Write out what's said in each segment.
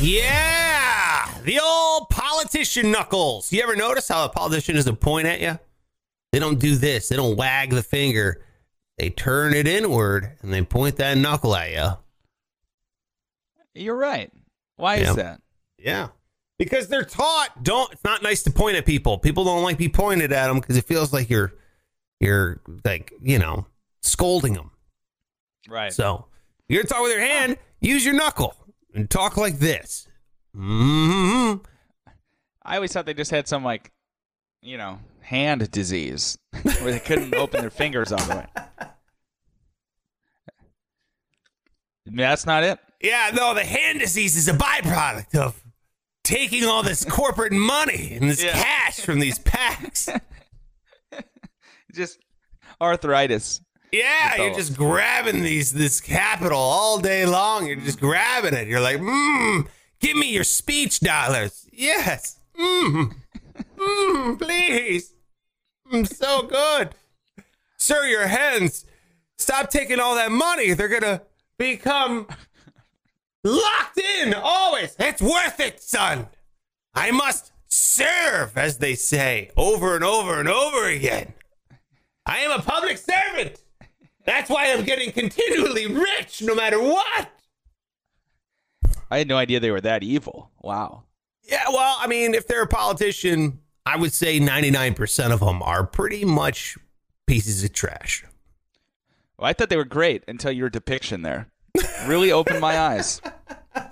Yeah, the old politician knuckles. You ever notice how a politician doesn't point at you? They don't do this. They don't wag the finger. They turn it inward and they point that knuckle at you. You're right. Why Yeah. is that? Yeah, because they're taught don't. It's not nice to point at people. People don't like be pointed at them because it feels like you're, you're like you know scolding them. Right. So you're gonna talk with your hand. Use your knuckle and talk like this. hmm I always thought they just had some like, you know, hand disease where they couldn't open their fingers all the way. That's not it. Yeah, no, the hand disease is a byproduct of taking all this corporate money and this Yeah. cash from these PACs. Just arthritis. Yeah, you're just grabbing these this capital all day long. You're just grabbing it. You're like, mmm, give me your speech dollars. Yes. Mmm. Mmm, please. Mm, so good. Sir, your hands. Stop taking all that money. They're gonna become locked in always. It's worth it, son. I must serve, as they say, over and over and over again. I am a public servant. That's why I'm getting continually rich no matter what. I had no idea they were that evil. Wow. Yeah, well, I mean, if they're a politician, I would say 99% of them are pretty much pieces of trash. Well, I thought they were great until your depiction there. Really opened my eyes.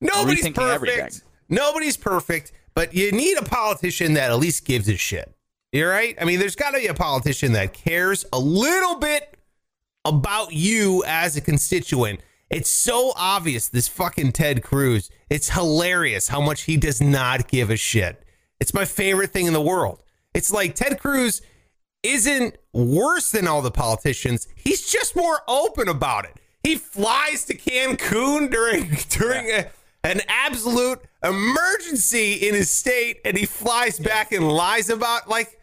Nobody's perfect. everything. Nobody's perfect, but you need a politician that at least gives a shit. You're right. I mean, there's got to be a politician that cares a little bit about you as a constituent. It's so obvious, this fucking Ted Cruz. It's hilarious how much he does not give a shit. It's my favorite thing in the world. It's like Ted Cruz isn't worse than all the politicians. He's just more open about it. He flies to Cancun during during a, an absolute emergency in his state, and he flies back and lies about like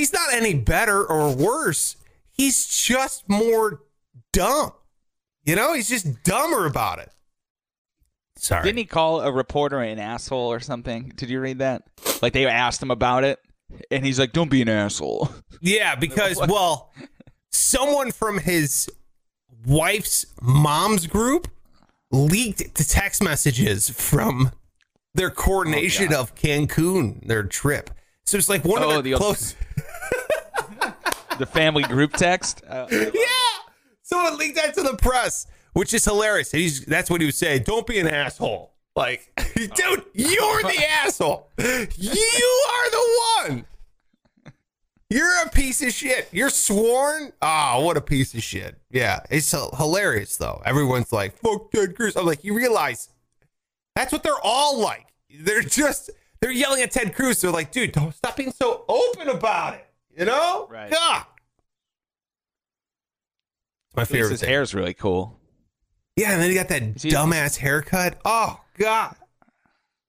he's not any better or worse. He's just more dumb. You know, he's just dumber about it. Sorry. Didn't he call a reporter an asshole or something? Did you read that? Like they asked him about it, and he's like, "Don't be an asshole." Yeah, because well, someone from his wife's mom's group leaked the text messages from their coordination oh, of Cancun, their trip. So it's like one Oh, of the old- the family group text. Uh, yeah, someone leaked that to the press, which is hilarious. He's that's what he was saying. Don't be an asshole. Like, dude, you're the asshole. You are the one. You're a piece of shit. You're sworn. Oh, what a piece of shit. Yeah, it's hilarious though. Everyone's like, "Fuck Ted Cruz." I'm like, you realize that's what they're all like. They're just they're yelling at Ted Cruz. They're like, dude, don't stop being so open about it. You know? Right. God. It's my favorite his thing. hair's really cool. Yeah, and then he got that dumbass haircut. Oh God,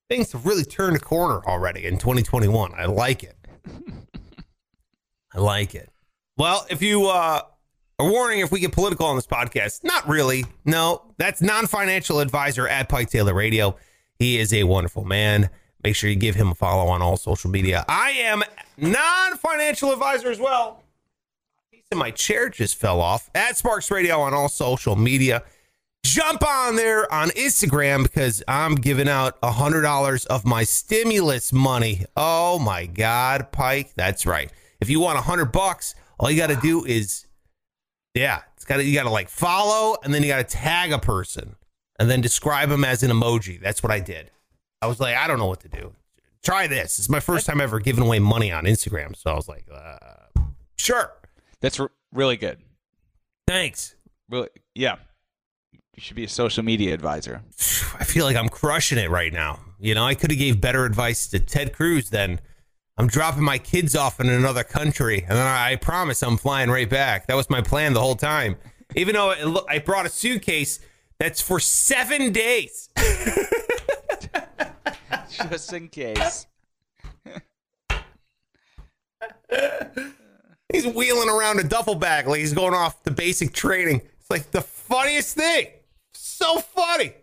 things have really turned a corner already in 2021. I like it. I like it. Well, if you uh, a warning, if we get political on this podcast, not really. No, that's non-financial advisor at Pike Taylor Radio. He is a wonderful man. Make sure you give him a follow on all social media. I am non-financial advisor as well. Piece of my chair just fell off. At Sparks Radio on all social media jump on there on Instagram because I'm giving out a hundred dollars of my stimulus money. Oh my God, Pike, that's right. If you want a hundred bucks, all you got to do is, yeah, it's got to you got to like follow and then you got to tag a person, and then describe them as an emoji. That's what I did. I was like, I don't know what to do. Try this. It's my first time ever giving away money on Instagram. So I was like, uh, sure. That's r- really good. Thanks. Really, yeah. You should be a social media advisor. I feel like I'm crushing it right now. You know, I could have gave better advice to Ted Cruz than I'm dropping my kids off in another country, and then I promise I'm flying right back. That was my plan the whole time. Even though I brought a suitcase that's for seven days. Just in case. He's wheeling around a duffel bag like he's going off to basic training. It's like the funniest thing. So funny.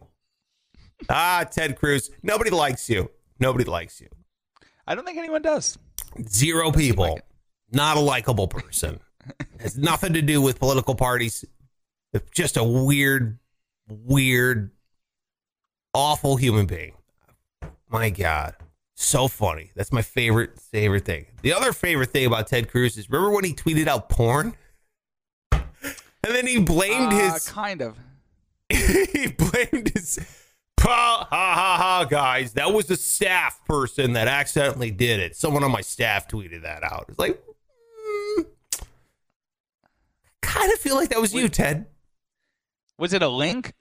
Ah, Ted Cruz. Nobody likes you. Nobody likes you. I don't think anyone does. Zero people. like. Not a likable person. Has nothing to do with political parties. It's Just a weird, weird, awful human being. My God. So funny. That's my favorite, favorite thing. The other favorite thing about Ted Cruz is remember when he tweeted out porn? And then he blamed Uh, his kind of. he blamed his ha ha ha guys. That was the staff person that accidentally did it. Someone on my staff tweeted that out. It's like, mm, kind of feel like that was you, Ted. Was it a link?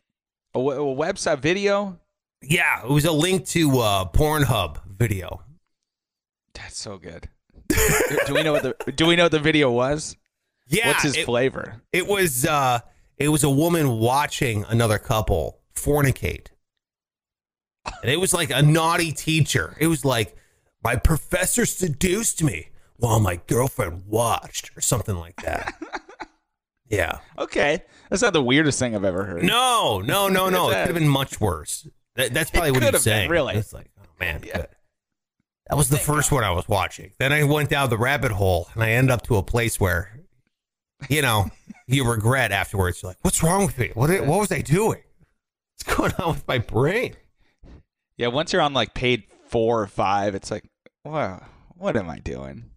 A, a website video? Yeah, it was a link to uh, Pornhub video. That's so good. do we know what the Do we know what the video was? Yeah, What's his it, flavor? it was uh, it was a woman watching another couple fornicate, and it was like a naughty teacher. It was like my professor seduced me while my girlfriend watched, or something like that. yeah. Okay, that's not the weirdest thing I've ever heard. No, no, no, no. It could have been much worse. That, that's probably what he's have been, saying. really. It's like, oh man, good. That was the first one I was watching. Then I went down the rabbit hole and I end up to a place where, you know, you regret afterwards. You're like, what's wrong with me? What, what was I doing? What's going on with my brain? Yeah, once you're on like paid four or five, it's like, wow, what am I doing?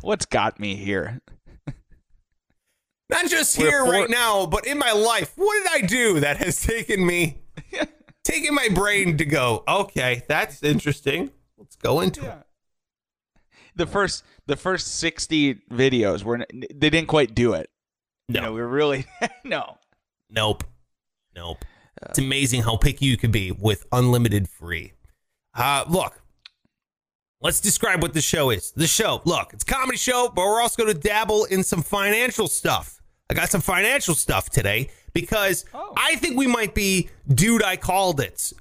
What's got me here? Not just We're here four- right now, but in my life. What did I do that has taken me, taken my brain to go, okay, that's interesting. Let's go into it. The first, the first sixty videos were they didn't quite do it. No. You know, we were really no. Nope. Nope. It's amazing how picky you could be with unlimited free. Uh, look, let's describe what the show is. The show, look, it's a comedy show, but we're also going to dabble in some financial stuff. I got some financial stuff today because Oh. I think we might be dude I called it.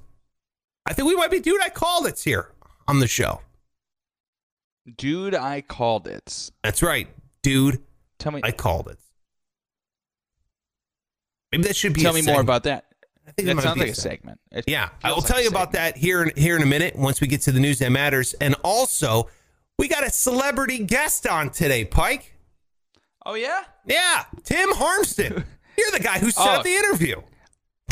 I think we might be dude I called it here on the show. Dude, I called it. That's right. Dude, Tell me, I called it. Maybe that should be tell me more about that. I think That sounds like a segment. segment. Yeah, I will feels tell you a about that here in, here in a minute once we get to the news that matters. And also, we got a celebrity guest on today, Pike. Oh yeah, Yeah, Tim Harmston. You're the guy who set Oh. up the interview.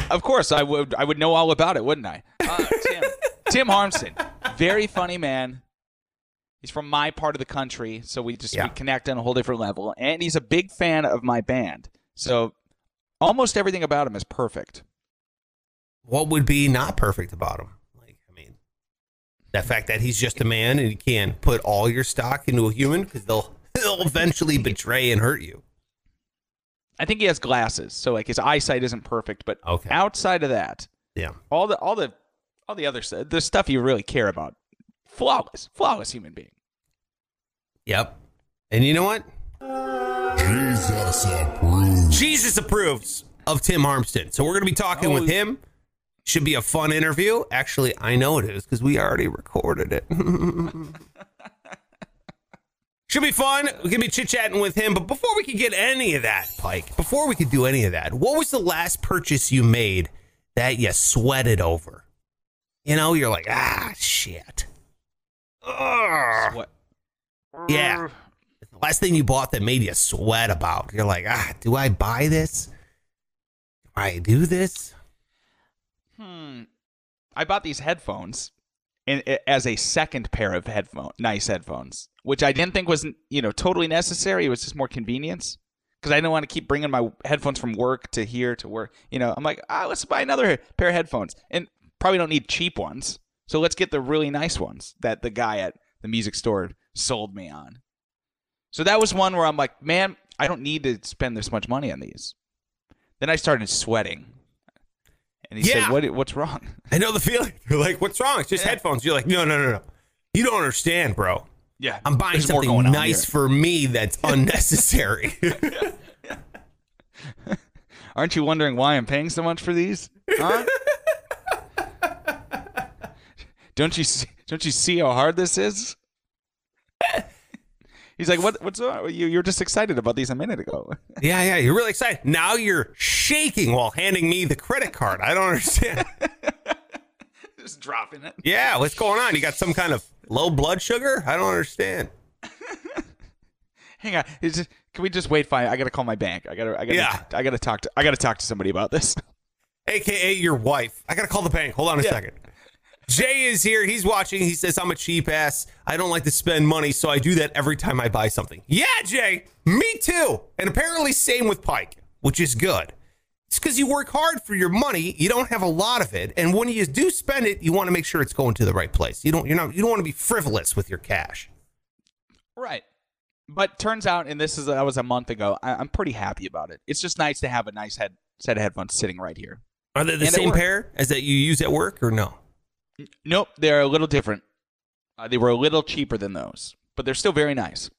of course I would. I would know all about it, wouldn't I? Uh, Tim, Tim Harmston, very funny man. He's from my part of the country, so we just Yeah. we connect on a whole different level. And he's a big fan of my band, so almost everything about him is perfect. What would be not perfect about him? Like, I mean, that fact that he's just a man and you can't put all your stock into a human because they'll they'll eventually betray and hurt you. I think he has glasses, so like his eyesight isn't perfect. But Okay. outside of that, Yeah. all the all the all the other st- the stuff you really care about, flawless, flawless human being. Yep. And you know what? Jesus approves. Jesus approves of Tim Harmston. So we're going to be talking Oh. with him. Should be a fun interview. Actually, I know it is because we already recorded it. Should be fun. We can be chit chatting with him. But before we could get any of that, Pike, before we could do any of that, what was the last purchase you made that you sweated over? You know, you're like, ah, shit. Ugh. What? Yeah. The last thing you bought that made you sweat about. You're like, ah, do I buy this? Do I do this? Hmm. I bought these headphones in, i- as a second pair of headphone, nice headphones, which I didn't think was you know totally necessary. It was just more convenience because I didn't want to keep bringing my headphones from work to here to work. You know, I'm like, ah, let's buy another pair of headphones, and probably don't need cheap ones. So let's get the really nice ones that the guy at the music store sold me on. So that was one where I'm like, man, I don't need to spend this much money on these. Then I started sweating. And he Yeah. said, what, what's wrong? I know the feeling. You're like, what's wrong? It's just headphones. You're like, no, no, no, no. You don't understand, bro. Yeah. I'm buying there's more something going nice here. for me that's unnecessary. Aren't you wondering why I'm paying so much for these? Huh? don't you see, don't you see how hard this is? He's like, what? What's wrong? You you're just excited about these a minute ago. yeah, yeah. You're really excited. Now you're shaking while handing me the credit card. I don't understand. just dropping it. yeah, what's going on? You got some kind of low blood sugar? I don't understand. Hang on. Is just, can we just wait? Fine. I gotta call my bank. I gotta. I gotta. Yeah. I gotta talk to. I gotta talk to somebody about this. AKA your wife. I got to call the bank. Hold on a second. Jay is here. He's watching. He says, I'm a cheap ass. I don't like to spend money, so I do that every time I buy something. Yeah, Jay. Me too. And apparently, same with Pike, which is good. It's because you work hard for your money. You don't have a lot of it, and when you do spend it, you want to make sure it's going to the right place. You don't. You're not. You don't want to be frivolous with your cash. Right. But turns out, and this is that was a month ago. I, I'm pretty happy about it. It's just nice to have a nice head set of headphones sitting right here. Are they the And same pair as that you use at work, or no? Nope, they're a little different. Uh, they were a little cheaper than those, but they're still very nice.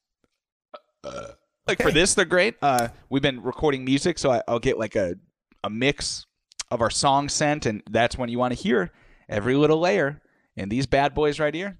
Uh, like for this, they're great. Uh, we've been recording music, so I, I'll get like a a mix of our song scent, and that's when you want to hear every little layer. And these bad boys right here,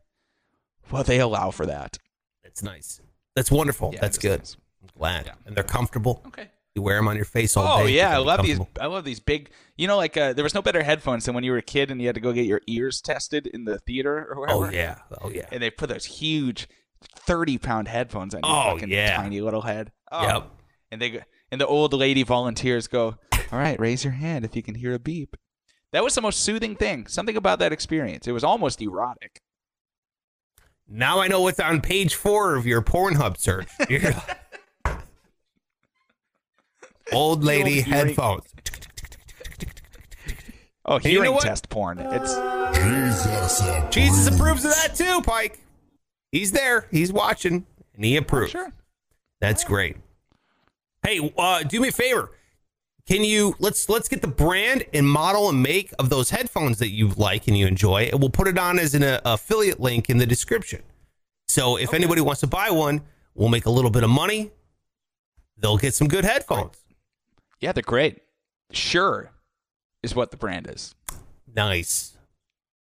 well, they allow for that. That's nice. That's wonderful. Yeah, That's good. nice. I'm glad. Yeah. And they're comfortable. Okay. You wear them on your face all Oh day. Oh yeah, I love these. I love these big. You know, like uh, there was no better headphones than when you were a kid and you had to go get your ears tested in the theater or whatever. Oh yeah. Oh yeah. And they put those huge, thirty pound headphones on your Oh, fucking yeah. tiny little head. Oh. Yep. And they go, and the old lady volunteers go, "All right, raise your hand if you can hear a beep." That was the most soothing thing. Something about that experience. It was almost erotic. Now I know what's on page four of your Pornhub search. Old lady old headphones. Oh, you know hearing test porn. It's Jesus approves of that too, Pike. He's there. He's watching, and he approves. sure. That's great. Hey, uh, do me a favor. Can you let's let's get the brand and model and make of those headphones that you like and you enjoy, and we'll put it on as an uh, affiliate link in the description. So if anybody wants to buy one, we'll make a little bit of money. They'll get some good headphones. Yeah, they're great. Sure, is what the brand is. Nice.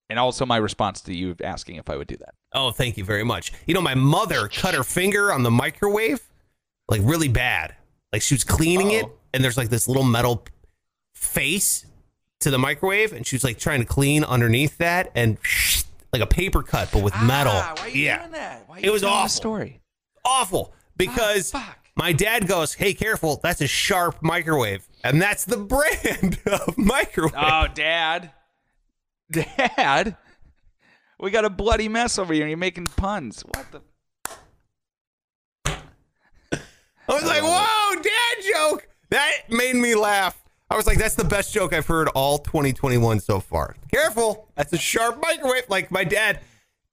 And also my response to you asking if I would do that. Oh, thank you very much. You know, my mother cut her finger on the microwave, like really bad. Like she was cleaning it, Uh-oh. And there's like this little metal face to the microwave, and she was like trying to clean underneath that, and like a paper cut, but with metal. Ah, why are you yeah, doing that? Why are It was awful. story. awful. Because Ah, my dad goes, "Hey, careful! That's a sharp microwave," and that's the brand of microwave. Oh, Dad. Dad. We got a bloody mess over here you're making puns. What the? I was like, whoa, dad joke. That made me laugh. I was like, that's the best joke I've heard all 2021 so far. Careful. That's a sharp microwave. Like my dad,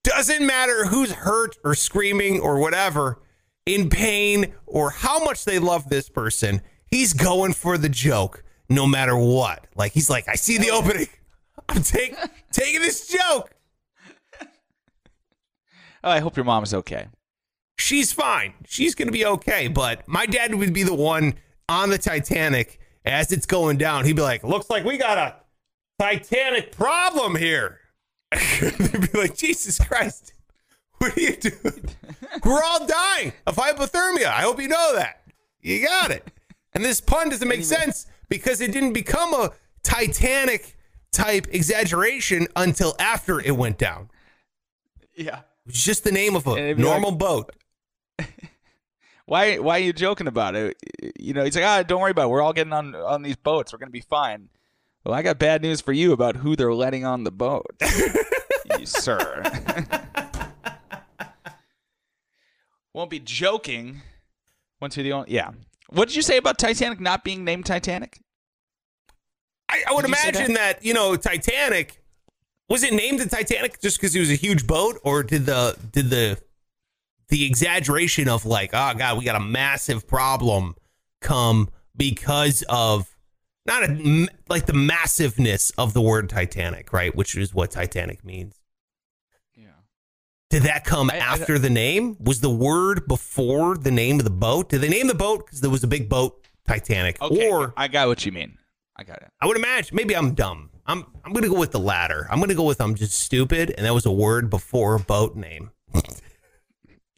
doesn't matter who's hurt or screaming or whatever, in pain or how much they love this person, he's going for the joke no matter what. Like he's like, I see the opening. I'm take, taking this joke. Oh, I hope your mom is okay. she's fine. She's going to be okay. But my dad would be the one on the Titanic as it's going down. He'd be like, looks like we got a Titanic problem here. They'd be like, Jesus Christ, what are you doing? We're all dying of hypothermia. I hope you know that. You got it. And this pun doesn't make sense because it didn't become a Titanic type exaggeration until after it went down. Yeah. It's just the name of a it'd like- normal boat. Why? Why are you joking about it? You know, he's like, ah, don't worry about it. We're all getting on on these boats. We're gonna be fine. Well, I got bad news for you about who they're letting on the boat, you, sir. Won't be joking. Once you're the only, yeah. What did you say about Titanic not being named Titanic? I, I would Did you say imagine that? you know Titanic was it named the Titanic just because it was a huge boat, or did the did the the exaggeration of like, oh god, we got a massive problem come because of not a, like the massiveness of the word Titanic, right? Which is what Titanic means. Yeah. Did that come I- I- after the name? Was the word before the name of the boat? Did they name the boat because there was a big boat, Titanic? Okay. Or I got what you mean. I got it. I would imagine maybe I'm dumb. I'm I'm gonna go with the latter. I'm gonna go with I'm just stupid, and that was a word before boat name.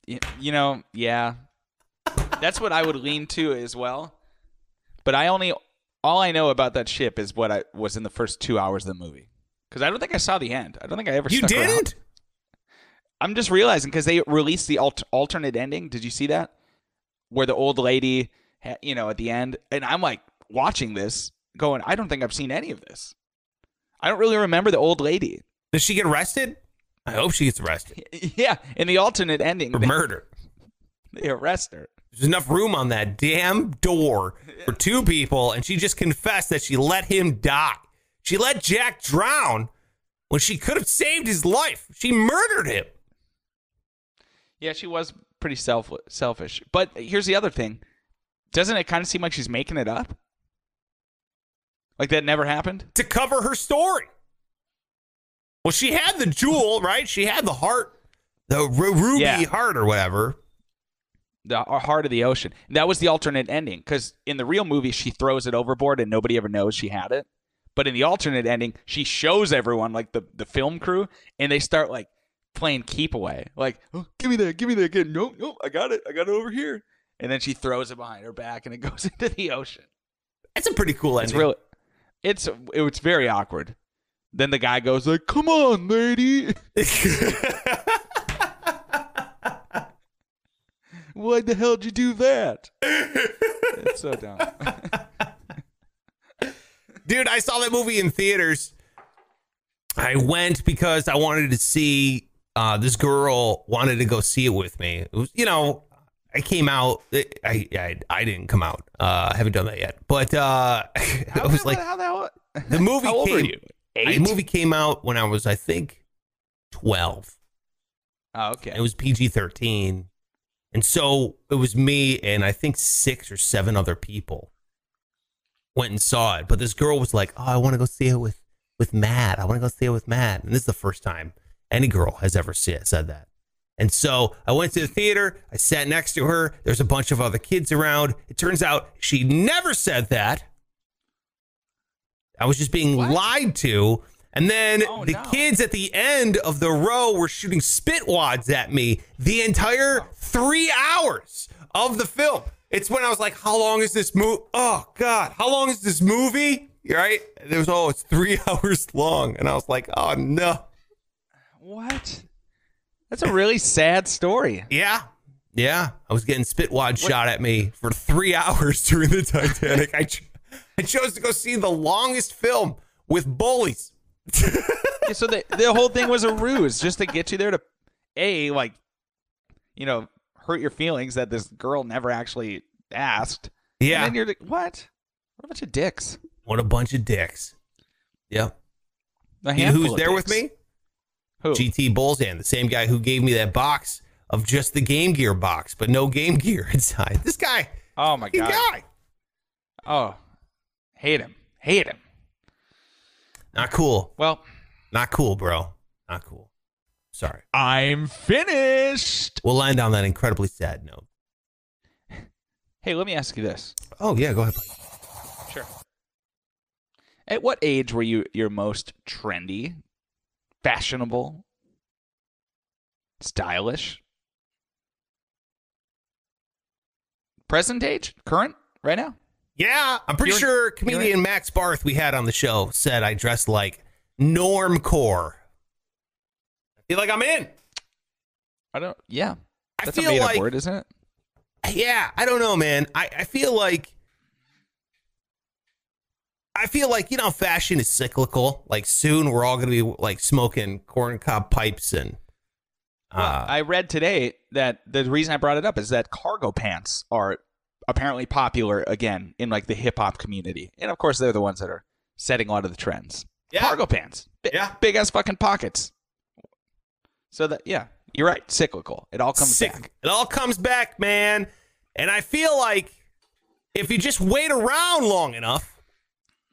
You know, yeah. That's what I would lean to as well. But I only all I know about that ship is what I was in the first two hours of the movie. Because I don't think I saw the end. I don't think I ever. You stuck around. didn't? I'm just realizing because they released the alt- alternate ending. Did you see that? Where the old lady, ha- you know, at the end, and I'm like watching this, going, I don't think I've seen any of this. I don't really remember the old lady. Does she get arrested? I hope she gets arrested yeah, in the alternate ending, for they, murder. they arrest her. There's enough room on that damn door for two people, and she just confessed that she let him die. She let Jack drown when she could have saved his life. She murdered him. Yeah, she was pretty self selfish. But here's the other thing: doesn't it kind of seem like she's making it up? Like that never happened? to cover her story. Well, she had the jewel, right? She had the heart, the ru- ruby Yeah. heart or whatever. The uh, heart of the ocean. That was the alternate ending because in the real movie she throws it overboard and nobody ever knows she had it. But in the alternate ending, she shows everyone, like the the film crew, and they start like playing keep away, like oh, give me that, give me that again. Nope, nope, I got it, I got it over here. And then she throws it behind her back and it goes into the ocean. That's a pretty cool ending. It's really, it's it's very awkward. Then the guy goes like, "Come on, lady." Why the hell did you do that? it's so dumb. Dude, I saw that movie in theaters. I went because I wanted to see uh, this girl wanted to go see it with me. It was, you know, I came out. I I, I didn't come out. Uh, I haven't done that yet. But uh, I was like, how the hell? the movie How came. You? The movie came out when I was, I think, twelve. Oh, okay. It was PG 13. And so it was me and I think six or seven other people went and saw it. But this girl was like, Oh, I want to go see it with, with Matt. I want to go see it with Matt. And this is the first time any girl has ever see said that. And so I went to the theater. I sat next to her. There's a bunch of other kids around. It turns out she never said that. I was just being What? lied to. And then Oh, the no. kids at the end of the row were shooting spit wads at me the entire three hours of the film. It's when I was like, how long is this movie? Oh, God. How long is this movie? Right? It was, oh, it's three hours long. And I was like, oh, no. what? That's a really sad story. Yeah. Yeah. I was getting spit wads shot at me for three hours during the Titanic. I, I chose to go see the longest film with bullies. Yeah, so the the whole thing was a ruse just to get you there to a like, you know, hurt your feelings that this girl never actually asked. Yeah. And then you're like, what? What a bunch of dicks. What a bunch of dicks. Yep. A You know who's there with me? Who? GT Bullsand, the same guy who gave me that box of just the Game Gear box, but no Game Gear inside. This guy, oh my god. guy. Oh, hate him. Hate him. Not cool. Well, Not cool, bro. Not cool. Sorry. I'm finished. We'll end on that incredibly sad note. Hey, let me ask you this. Oh, yeah, go ahead. buddy. Sure. At what age were you your most trendy, fashionable, stylish? Present age? Current? Right now? Yeah, I'm pretty You're- sure comedian Max Barth we had on the show said I dressed like normcore. I feel like I'm in. I don't yeah. I That's a feel made up word, isn't it? Yeah, I don't know, man. I, I feel like I feel like you know fashion is cyclical. Like soon we're all gonna be like smoking corn cob pipes and Well, uh, I read today that the reason I brought it up is that cargo pants are apparently popular again in like the hip hop community, and of course they're the ones that are setting a lot of the trends. Yeah. Cargo pants, Bi- Yeah. big ass fucking pockets. So that yeah, you're right, cyclical. It all comes back. It all comes back, man. And I feel like if you just wait around long enough,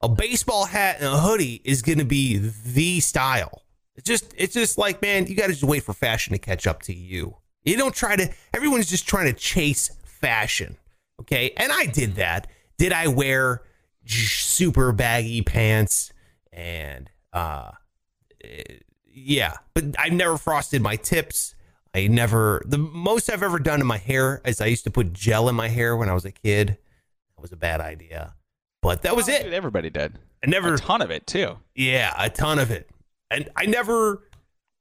a baseball hat and a hoodie is going to be the style. It's just, it's just like, man, you got to just wait for fashion to catch up to you. You don't try to. Everyone's just trying to chase fashion, okay? And I did that. Did I wear super baggy pants and uh yeah, but I've never frosted my tips. I never the most I've ever done in my hair is I used to put gel in my hair when I was a kid. That was a bad idea. But that was Oh, it. Dude, everybody did. I never A ton of it too. yeah, a ton of it. And I never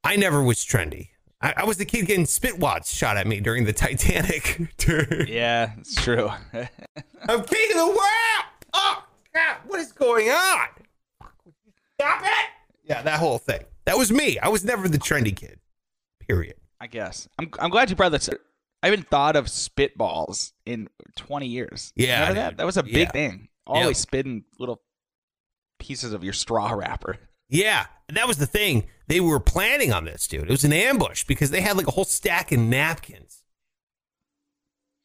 I never was trendy. I, I was the kid getting spit wads shot at me during the Titanic. Yeah, it's true. I'm king of the world. Oh God, what is going on? Stop it! Yeah, that whole thing. That was me. I was never the trendy kid. Period. I guess. I'm I'm glad you brought that. Up. I haven't thought of spitballs in 20 years. Yeah, that? That was a big Yeah. thing. Always spitting little pieces of your straw wrapper. Yeah, that was the thing. They were planning on this, dude. It was an ambush because they had like a whole stack of napkins.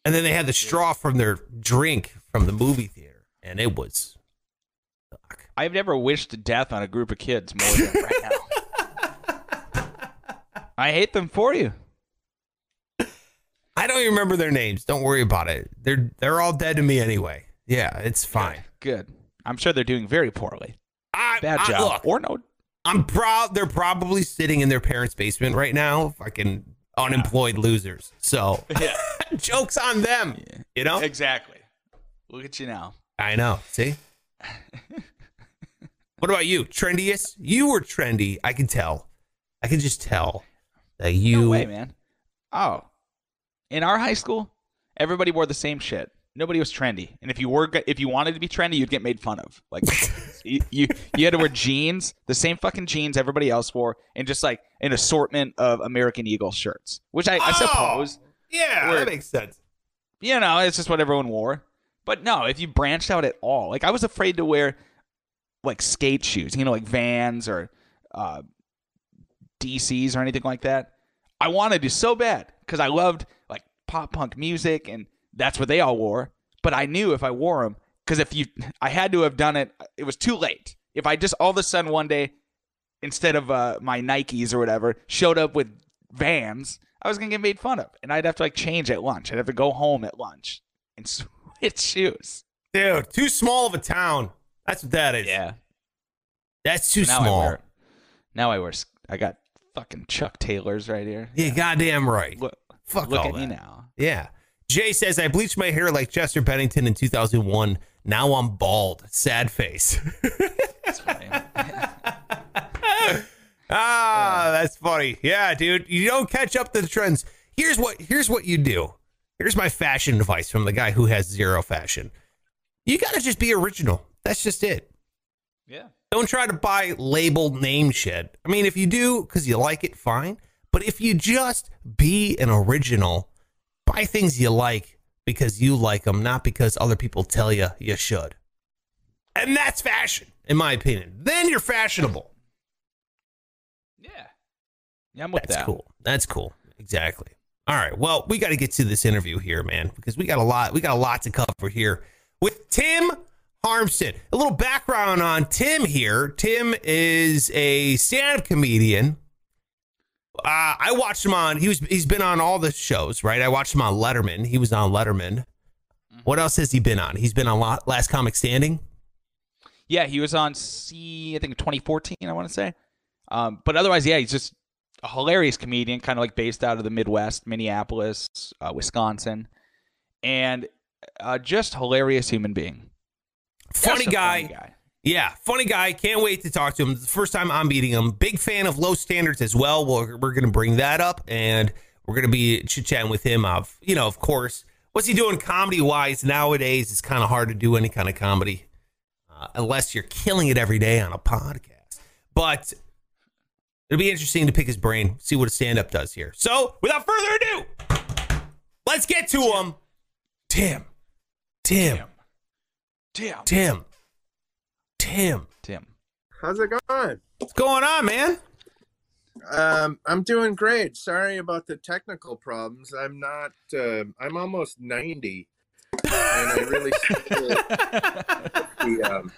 And then they had the straw from their drink from the movie theater. And it was. Fuck. I've never wished death on a group of kids more than right now. I hate them for you. I don't even remember their names. Don't worry about it. They're they're all dead to me anyway. Yeah, it's fine. Good. I'm sure they're doing very poorly. I, Bad I- job. look, or no. I'm proud. They're probably sitting in their parents' basement right now, fucking unemployed losers. So, jokes on them. You know. Exactly. Look at you now. I know. See? what about you? Trendiest? You were trendy. I can tell. I can just tell that you. No way, man. Oh, in our high school, everybody wore the same shit. Nobody was trendy, and if you were, if you wanted to be trendy, you'd get made fun of. Like you, you, you had to wear jeans, the same fucking jeans everybody else wore, and just like an assortment of American Eagle shirts, which I, I Oh, suppose, Yeah, Word. that makes sense. you know, it's just what everyone wore. But no, if you branched out at all, like I was afraid to wear like skate shoes, you know, like Vans or uh, DCs or anything like that. I wanted to so bad because I loved like pop punk music and that's what they all wore. But I knew if I wore them, because if you, I had to have done it. It was too late. If I just all of a sudden one day, instead of uh, my Nikes or whatever, showed up with Vans, I was gonna get made fun of, and I'd have to like change at lunch. I'd have to go home at lunch and switch shoes. Dude, too small of a town. That's what that is. Yeah, that's too Now small. I wear. Now I wear. I got fucking Chuck Taylors right here. Yeah, goddamn right. Look, Fuck look at me now. Yeah. Jay says, I bleached my hair like Chester Bennington in 2001. Now I'm bald. Sad face. That's funny. ah, that's funny. Yeah, dude. You don't catch up to the trends. Here's what here's what you do. Here's my fashion advice from the guy who has zero fashion. You gotta just be original. That's just it. yeah. Don't try to buy labeled name shit. I mean, if you do because you like it, fine. But if you just be an original, buy things you like because you like them, not because other people tell you you should. And that's fashion, in my opinion. Then you're fashionable. Yeah. Yeah, I'm with That's that. cool. That's cool. Exactly. All right. Well, we got to get to this interview here, man, because we got a lot. We got a lot to cover here with Tim Harmston. A little background on Tim here. Tim is a stand-up comedian. Uh, I watched him on. He was. He's been on all the shows, right? I watched him on Letterman. He was on Letterman. What else has he been on? He's been on La- Last Comic Standing. Yeah, he was on C. I think 2014. I want to say. Um, but otherwise, yeah, he's just a hilarious comedian, kind of like based out of the Midwest, Minneapolis, uh, Wisconsin, and uh, just hilarious human being. Funny guy. funny guy. Yeah, funny guy. Can't wait to talk to him. The first time I'm meeting him. Big fan of low standards as well. We're, we're going to bring that up and we're going to be chit chatting with him. Of you know, of course, what's he doing comedy wise nowadays? It's kind of hard to do any kind of comedy uh, unless you're killing it every day on a podcast. But it'll be interesting to pick his brain, see what a stand up does here. So, without further ado, let's get to him. Tim, Tim, Tim. Tim, Tim. Tim. Tim. How's it going? What's going on, man? Um, I'm doing great. Sorry about the technical problems. I'm not. Uh, I'm almost ninety, and I really struggle with the um,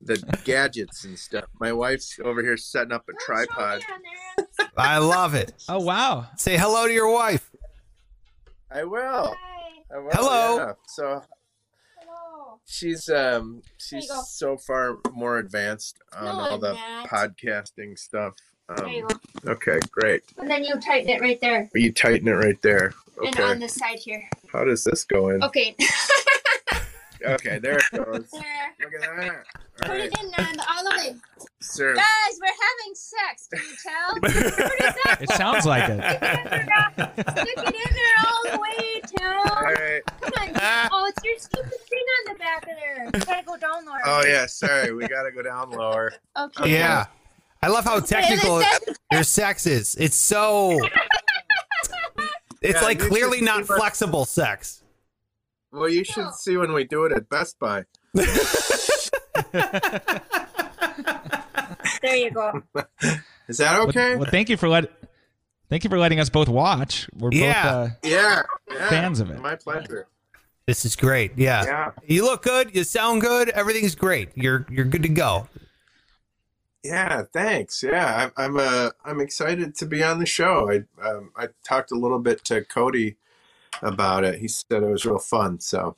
the gadgets and stuff. My wife's over here setting up a tripod. I love it. Oh wow. Say hello to your wife. I will. I will, Hello. yeah. So Hello. She's um she's so far more advanced on No, all I'm the not. podcasting stuff. Um, okay, great. And then you tighten it right there. You tighten it right there. And on the side here. How does this go in? Okay. Okay, there it goes. there. Look at that. Put All right, it in and all the way. sir. Guys, we're having sex. Can you tell? It. It sounds like it. Stick it in there all the way, All Tim. right. Come on. Oh, it's your stupid thing on the back of there. You gotta go down lower. Oh yeah, sorry. We gotta go down lower. Okay. Yeah. I love how technical your sex is. It's so. It's Yeah, like clearly not what- flexible sex. Well, you should see when we do it at Best Buy. There you go. Is that Well, okay? Well, thank you for let. Thank you for letting us both watch. We're Yeah. both. Uh, yeah, yeah. Fans of it. My pleasure. This is great. Yeah. Yeah. You look good. You sound good. Everything's great. You're you're good to go. Yeah, thanks. Yeah, I'm I'm uh I'm excited to be on the show. I um I talked a little bit to Cody about it. He said it was real fun. So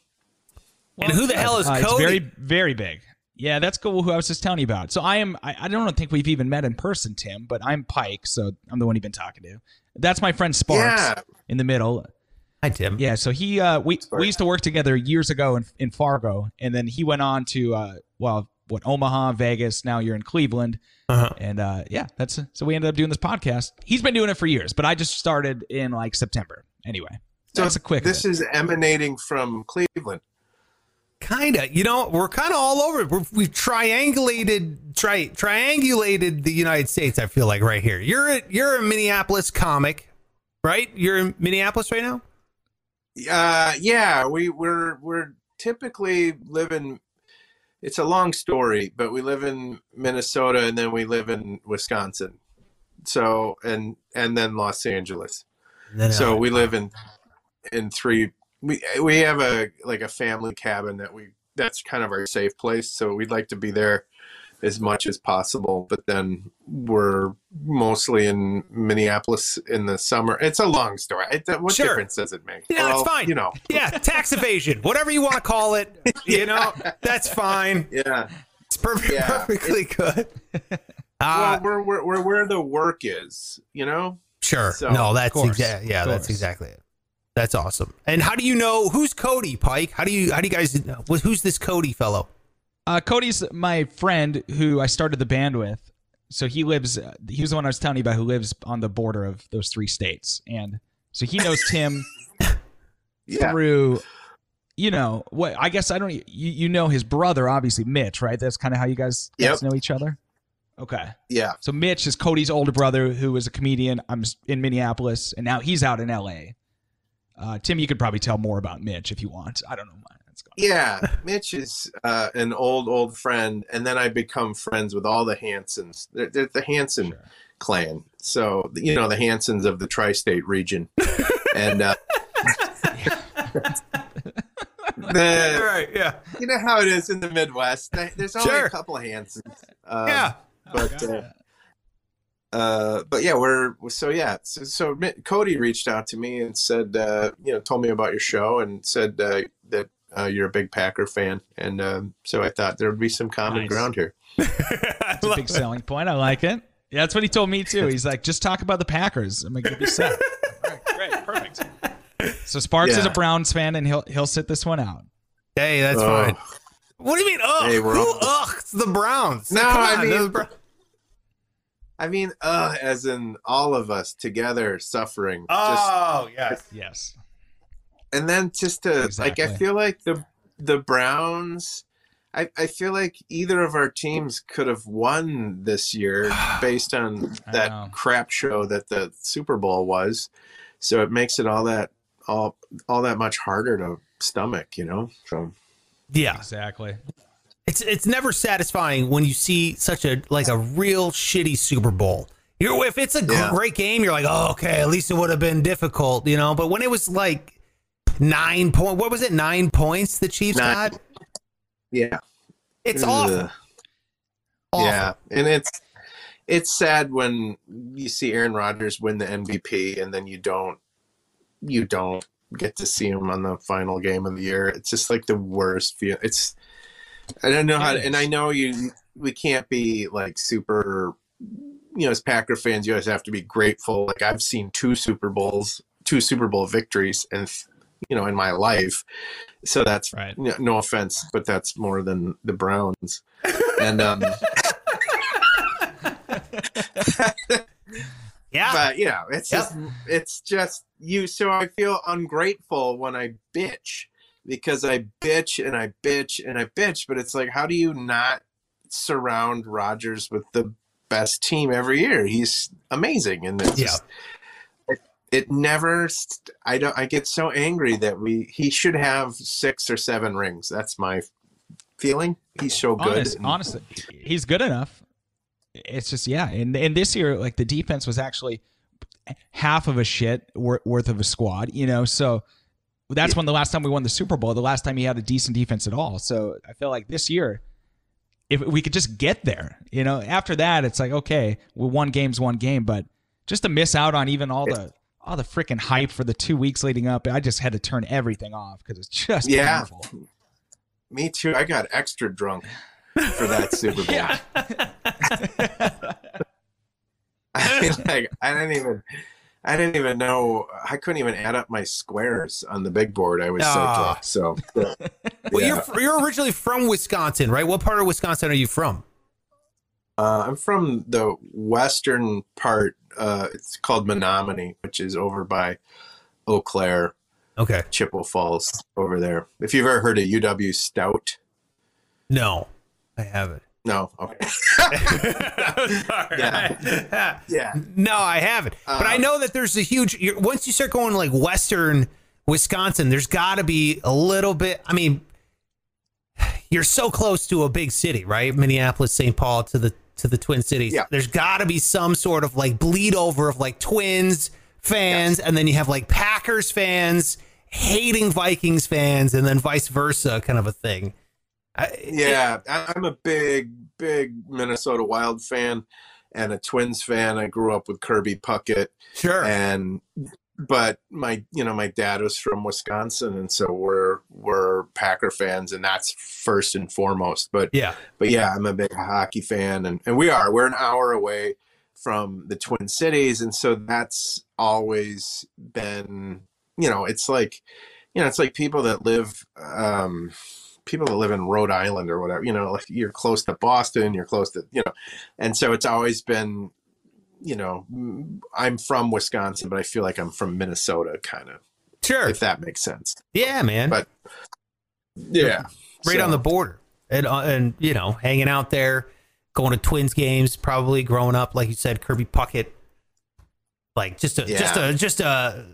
And who the hell is uh, It's Cody? very, very big. Yeah, that's cool. Who I was just telling you about. So I am. I, I don't think we've even met in person, Tim. But I'm Pike, so I'm the one you've been talking to. That's my friend Sparks yeah, in the middle. Hi, Tim. Yeah, so he uh we Sparks. we used to work together years ago in in Fargo, and then he went on to uh well what Omaha, Vegas. Now you're in Cleveland, Uh-huh. and uh yeah, that's so we ended up doing this podcast. He's been doing it for years, but I just started in like September. Anyway, so that's a quick. this bit. is emanating from Cleveland. Kinda. You know, we're kind of all over. We're, we've triangulated, tri- triangulated the United States. I feel like right here. You're a, you're a Minneapolis comic, right? You're in Minneapolis right now. Uh, yeah, we we're we're typically living. It's a long story, but we live in Minnesota and then we live in Wisconsin. So and and then Los Angeles. Then, so uh, we live in in three we we have a like a family cabin that we that's kind of our safe place so we'd like to be there as much as possible but then we're mostly in minneapolis in the summer it's a long story I, that- what Sure. difference does it make Yeah, it's fine. you know yeah, tax evasion, whatever you want to call it. You know, that's fine. yeah It's perfect, Yeah, perfectly good. well Uh, we're, we're, we're where the work is you know sure. so- no, that's exactly. Yeah, that's exactly it. That's awesome. And how do you know who's Cody Pike? How do you how do you guys know? Who's this Cody fellow? Uh, Cody's my friend who I started the band with. So he lives. Uh, he was the one I was telling you about who lives on the border of those three states, and so he knows Tim yeah through. You know what? I guess I don't. You you know his brother, obviously Mitch, right? That's kind of how you guys, guys know each other. Okay, yeah so Mitch is Cody's older brother, who is a comedian. I'm in Minneapolis, and now he's out in L.A. Uh, Tim, you could probably tell more about Mitch if you want. I don't know. Mine. That's gone. Yeah, Mitch is uh, an old old friend, and then I become friends with all the Hansons. They're, they're the Hanson Sure. clan, so you know the Hansons of the tri-state region, and uh, the right. Yeah. you know how it is in the Midwest. There's only Sure. a couple of Hansons. Um, Yeah. but uh, uh, but yeah, we're so yeah. So, so Cody reached out to me and said, uh, you know, told me about your show and said uh, uh, you're a big Packer fan, and um, so I thought there would be some common Nice. ground here. That's a big selling point. I like it. Yeah, that's what he told me too. He's like, just talk about the Packers. I'm like, you'll be set. All right, great, perfect. So Sparks is a Browns fan, and he'll he'll sit this one out. Hey, that's Oh. fine. What do you mean? Ugh. Hey, Who? all- Ugh. It's the Browns. No, Come I on, mean- they're the Bro- I mean, uh, as in all of us together suffering. Just, Oh yes. Yes. And then just to like, I feel like the the Browns. I, I feel like either of our teams could have won this year based on that crap show that the Super Bowl was. So it makes it all that all all that much harder to stomach, you know. So Yeah. Exactly. It's it's never satisfying when you see such a like a real shitty Super Bowl. You're, if it's a Yeah. great game, you're like, oh, okay, at least it would have been difficult, you know. But when it was like nine point, what was it? Nine points the Chiefs Nine. got. yeah, It's Ugh. awful. Uh, awful. Yeah, and it's it's sad when you see Aaron Rodgers win the MVP and then you don't you don't get to see him on the final game of the year. It's just like the worst feel. It's I don't know how, It and I know you we can't be like super. You know, as Packer fans, you always have to be grateful. Like I've seen two Super Bowls, two Super Bowl victories, and you know, in my life. So that's Right. no, no offense, but that's more than the Browns. And um, Yeah. but you know, it's Yep. just it's just you. So I feel ungrateful when I bitch because I bitch and I bitch and I bitch. But it's like, how do you not surround Rodgers with the best team every year? He's amazing, and Yeah. just, it, never. st- I don't. I get so angry that we he should have six or seven rings. That's my feeling. He's so good. Honest, honestly, he's good enough. It's just yeah, and and this year like the defense was actually half of a shit wor- worth of a squad, you know. So that's when the last time we won the Super Bowl, the last time he had a decent defense at all. So I feel like this year, if we could just get there, you know, after that it's like okay, well, one game's one game, but just to miss out on even all the all the freaking hype for the two weeks leading up, I just had to turn everything off because it's just Yeah. painful. Me too. I got extra drunk for that Super Bowl. Yeah. I mean, like, I didn't even, I didn't even know. I couldn't even add up my squares on the big board. I was so Ah. drunk. So, Well, you're you're originally from Wisconsin, right? What part of Wisconsin are you from? uh, I'm from the western part. Uh, it's called Menomonie, which is over by Eau Claire, Okay. Chippewa Falls, over there. If you've ever heard of UW Stout, No, I haven't. no, okay, yeah. yeah, No, I haven't. but I Um, know that there's a huge. You're, once you start going like Western Wisconsin, there's got to be a little bit. I mean, you're so close to a big city, right? Minneapolis, St. Paul, to the to the Twin Cities. Yeah. There's got to be some sort of like bleed over of like Twins fans, and then you have like Packers fans hating Vikings fans, and then vice versa, kind of a thing. I, yeah. I- I'm a big, big Minnesota Wild fan and a Twins fan. I grew up with Kirby Puckett. sure. and but my you know my dad was from Wisconsin and so we're we're Packer fans and that's first and foremost but yeah. but yeah I'm a big hockey fan and, and we are we're an hour away from the Twin Cities and so that's always been you know it's like you know it's like people that live um people that live in Rhode Island or whatever you know like you're close to Boston you're close to you know and so it's always been you know, I'm from Wisconsin, but I feel like I'm from Minnesota, kind of, Sure. if that makes sense. Yeah, man. But yeah, right So, on the border and uh, and you know hanging out there going to twins games probably growing up like you said kirby puckett like just a just a just a,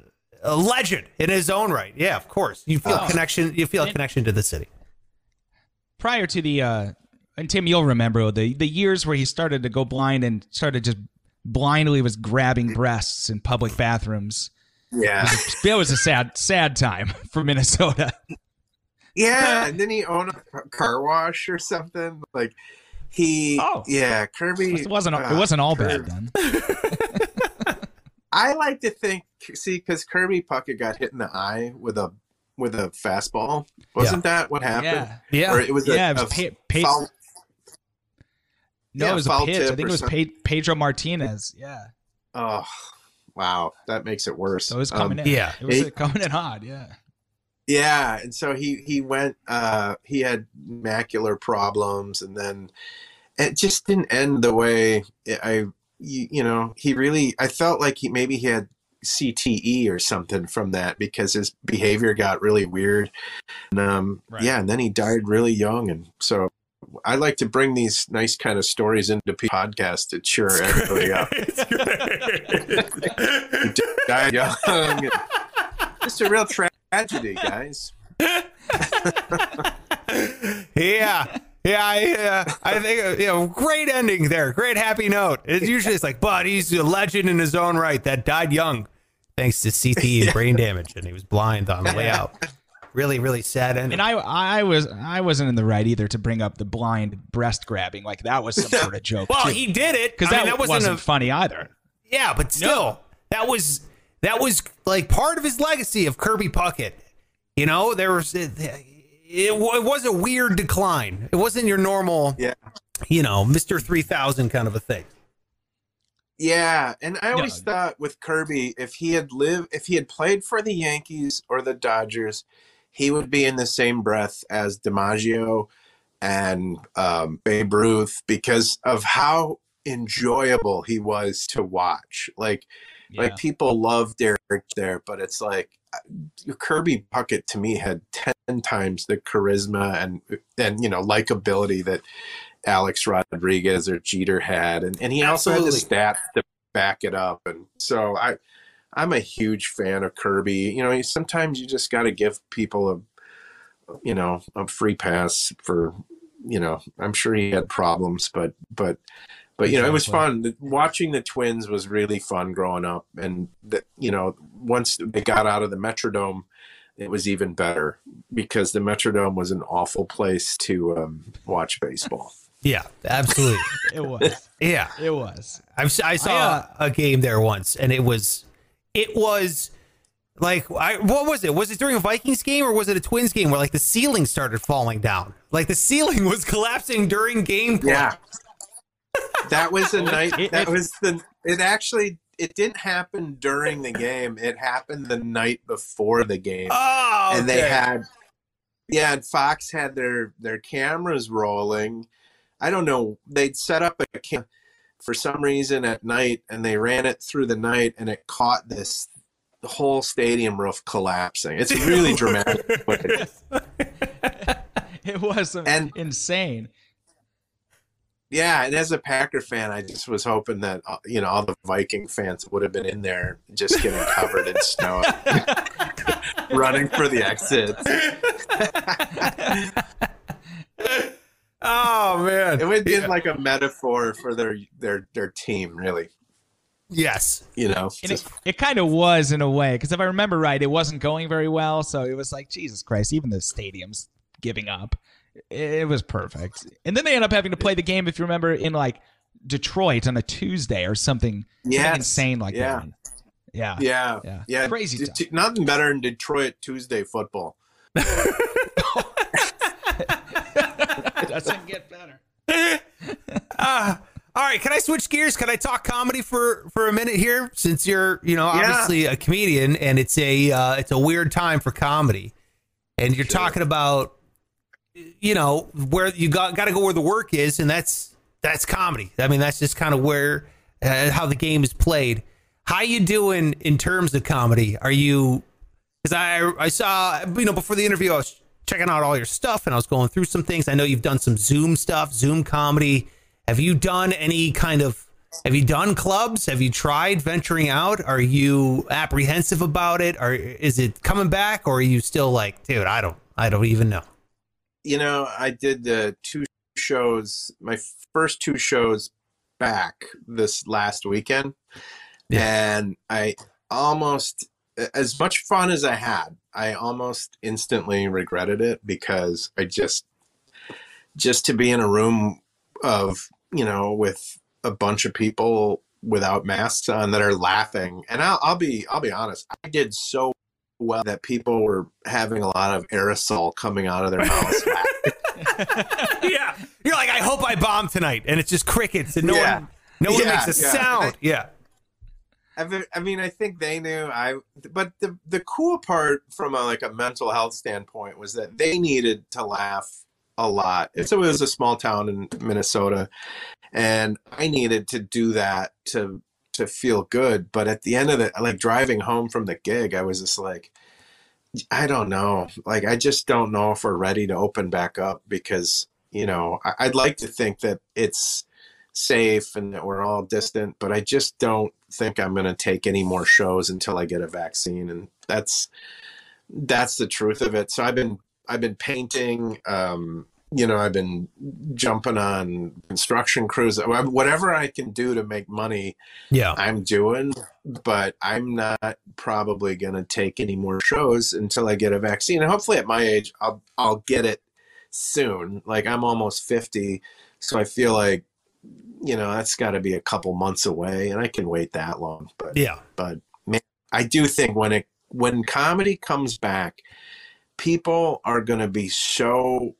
a legend in his own right yeah of course you feel Oh. a connection you feel a connection to the city prior to the uh and Tim you'll remember the the years where he started to go blind and started just blindly was grabbing breasts in public bathrooms. yeah, That was a sad sad time for Minnesota. yeah. And then he owned a car- car wash or something. Like he, Oh. yeah, Kirby. It wasn't it uh, wasn't all Kirby- bad then. I like to think, see, because Kirby Puckett got hit in the eye with a with a fastball. Wasn't that what happened? Yeah. yeah Or it was a, Yeah, it was a pa- pa- foul- No, yeah, it was a foul pitch. I think it was. Pe- Pedro Martinez. Yeah. Oh, wow, that makes it worse. So it was Um, coming in. yeah. It was He- coming in hot, yeah. Yeah, and so he he went. uh He had macular problems, and then it just didn't end the way I. You, you know, he really. I felt like he maybe he had CTE or something from that because his behavior got really weird. And, um, Right. Yeah, and then he died really young, and so. I like to bring these nice kind of stories into p- podcasts to cheer everybody up. Died young. Just a real tra- tragedy, guys. yeah. Yeah, I, uh, I think uh, you know, great ending there. Great happy note. It's usually it's like, but he's a legend in his own right that died young, thanks to CTE and brain damage, and he was blind on the way out. Really, really sad ending. And I, I was, I wasn't in the right either to bring up the blind breast grabbing. Like that was some sort of joke. well, he did it because that, mean, that wasn't, wasn't a, funny either. Yeah, but still, that was that was like part of his legacy of Kirby Puckett. You know, there was it, it, it was a weird decline. It wasn't your normal, Yeah. you know, Mister Three Thousand kind of a thing. Yeah, and I always No. thought with Kirby, if he had lived, if he had played for the Yankees or the Dodgers, he would be in the same breath as DiMaggio and um, Babe Ruth because of how enjoyable he was to watch. Like, like people love Derek Jeter, but it's like uh, Kirby Puckett to me had ten times the charisma and and you know likability that Alex Rodriguez or Jeter had, and, and he also had the stats to back it up. And so I, I'm a huge fan of Kirby. You know, sometimes you just got to give people a, you know, a free pass for, you know, I'm sure he had problems, but but but you know, it was fun. Watching the Twins was really fun growing up, and that you know, once they got out of the Metrodome. It was even better because the Metrodome was an awful place to um, watch baseball. Yeah, absolutely. It was. yeah, It was. I've, si saw uh, a game there once, and it was, it was like, I what was it? Was it during a Vikings game or was it a Twins game where like the ceiling started falling down? Like the ceiling was collapsing during gameplay. Yeah. That was a night. That was the. It actually. It didn't happen during the game. It happened the night before the game, Oh, and they had. Yeah, and Fox had their their cameras rolling. I don't know. They'd set up a cam for some reason at night, and they ran it through the night, and it caught this the whole stadium roof collapsing. It's really dramatic. It was And- insane. Yeah, and as a Packer fan, I just was hoping that uh, you know all the Viking fans would have been in there, just getting covered in snow, running for the exits. Oh man, It would be been like a metaphor for their their their team, really. yes. You know, Just- it, it kind of was in a way because if I remember right, it wasn't going very well. So it was like Jesus Christ, even the stadium's giving up. It, it was perfect. And then they end up having to play the game, if you remember, in like Detroit on a Tuesday or something, something insane like Yeah. that. Yeah. yeah, Yeah. yeah, Crazy D- nothing better than Detroit Tuesday football. Doesn't get better. Uh, all right, can I switch gears? Can I talk comedy for for a minute here? Since you're, you know, Yeah. obviously a comedian, and it's a uh, it's a weird time for comedy, and you're talking about, you know, where you got got to go where the work is, and that's that's comedy. I mean, that's just kind of where uh, how the game is played. How you doing in terms of comedy? Are you? Because I I saw you know before the interview I was checking out all your stuff and I was going through some things. I know you've done some Zoom stuff, Zoom comedy. Have you done any kind of have you done clubs? Have you tried venturing out? Are you apprehensive about it? Or is it coming back or are you still like, dude, I don't I don't even know. you know, I did uh, two shows, my first two shows back this last weekend. And I almost, as much fun as I had, I almost instantly regretted it because I just, just to be in a room of, you know, with a bunch of people without masks on that are laughing. And I'll, I'll be, I'll be honest, I did so well that people were having a lot of aerosol coming out of their mouths. yeah. You're like, I hope I bomb tonight. And it's just crickets and no Yeah. one no one Yeah, makes a yeah. sound. Yeah. I mean, I think they knew. I, but the the cool part from a like a mental health standpoint was that they needed to laugh a lot. So it was a small town in Minnesota, and I needed to do that to to feel good. But at the end of it, like driving home from the gig, I was just like, I don't know. Like, I just don't know if we're ready to open back up because you know I'd like to think that it's safe and that we're all distant, but I just don't think I'm going to take any more shows until I get a vaccine. And that's that's the truth of it. So I've been I've been painting. Um, you know, I've been jumping on construction crews. Whatever I can do to make money, Yeah. I'm doing. But I'm not probably going to take any more shows until I get a vaccine. And hopefully, at my age, I'll I'll get it soon. Like I'm almost fifty, so I feel like you know that's got to be a couple months away, and I can wait that long. But Yeah. but man, I do think when it when comedy comes back, people are going to be so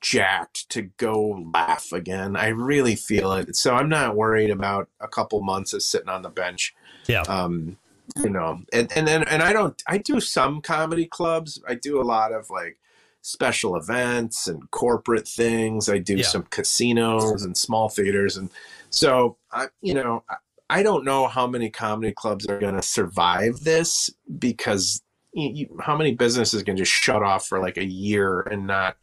jacked to go laugh again. I really feel it. So I'm not worried about a couple months of sitting on the bench. Yeah. Um, you know, and and and, and I don't. I do some comedy clubs. I do a lot of like special events and corporate things. I do Yeah. some casinos and small theaters, and so I, you know, I, I don't know how many comedy clubs are going to survive this because you, you, how many businesses can just shut off for like a year and not,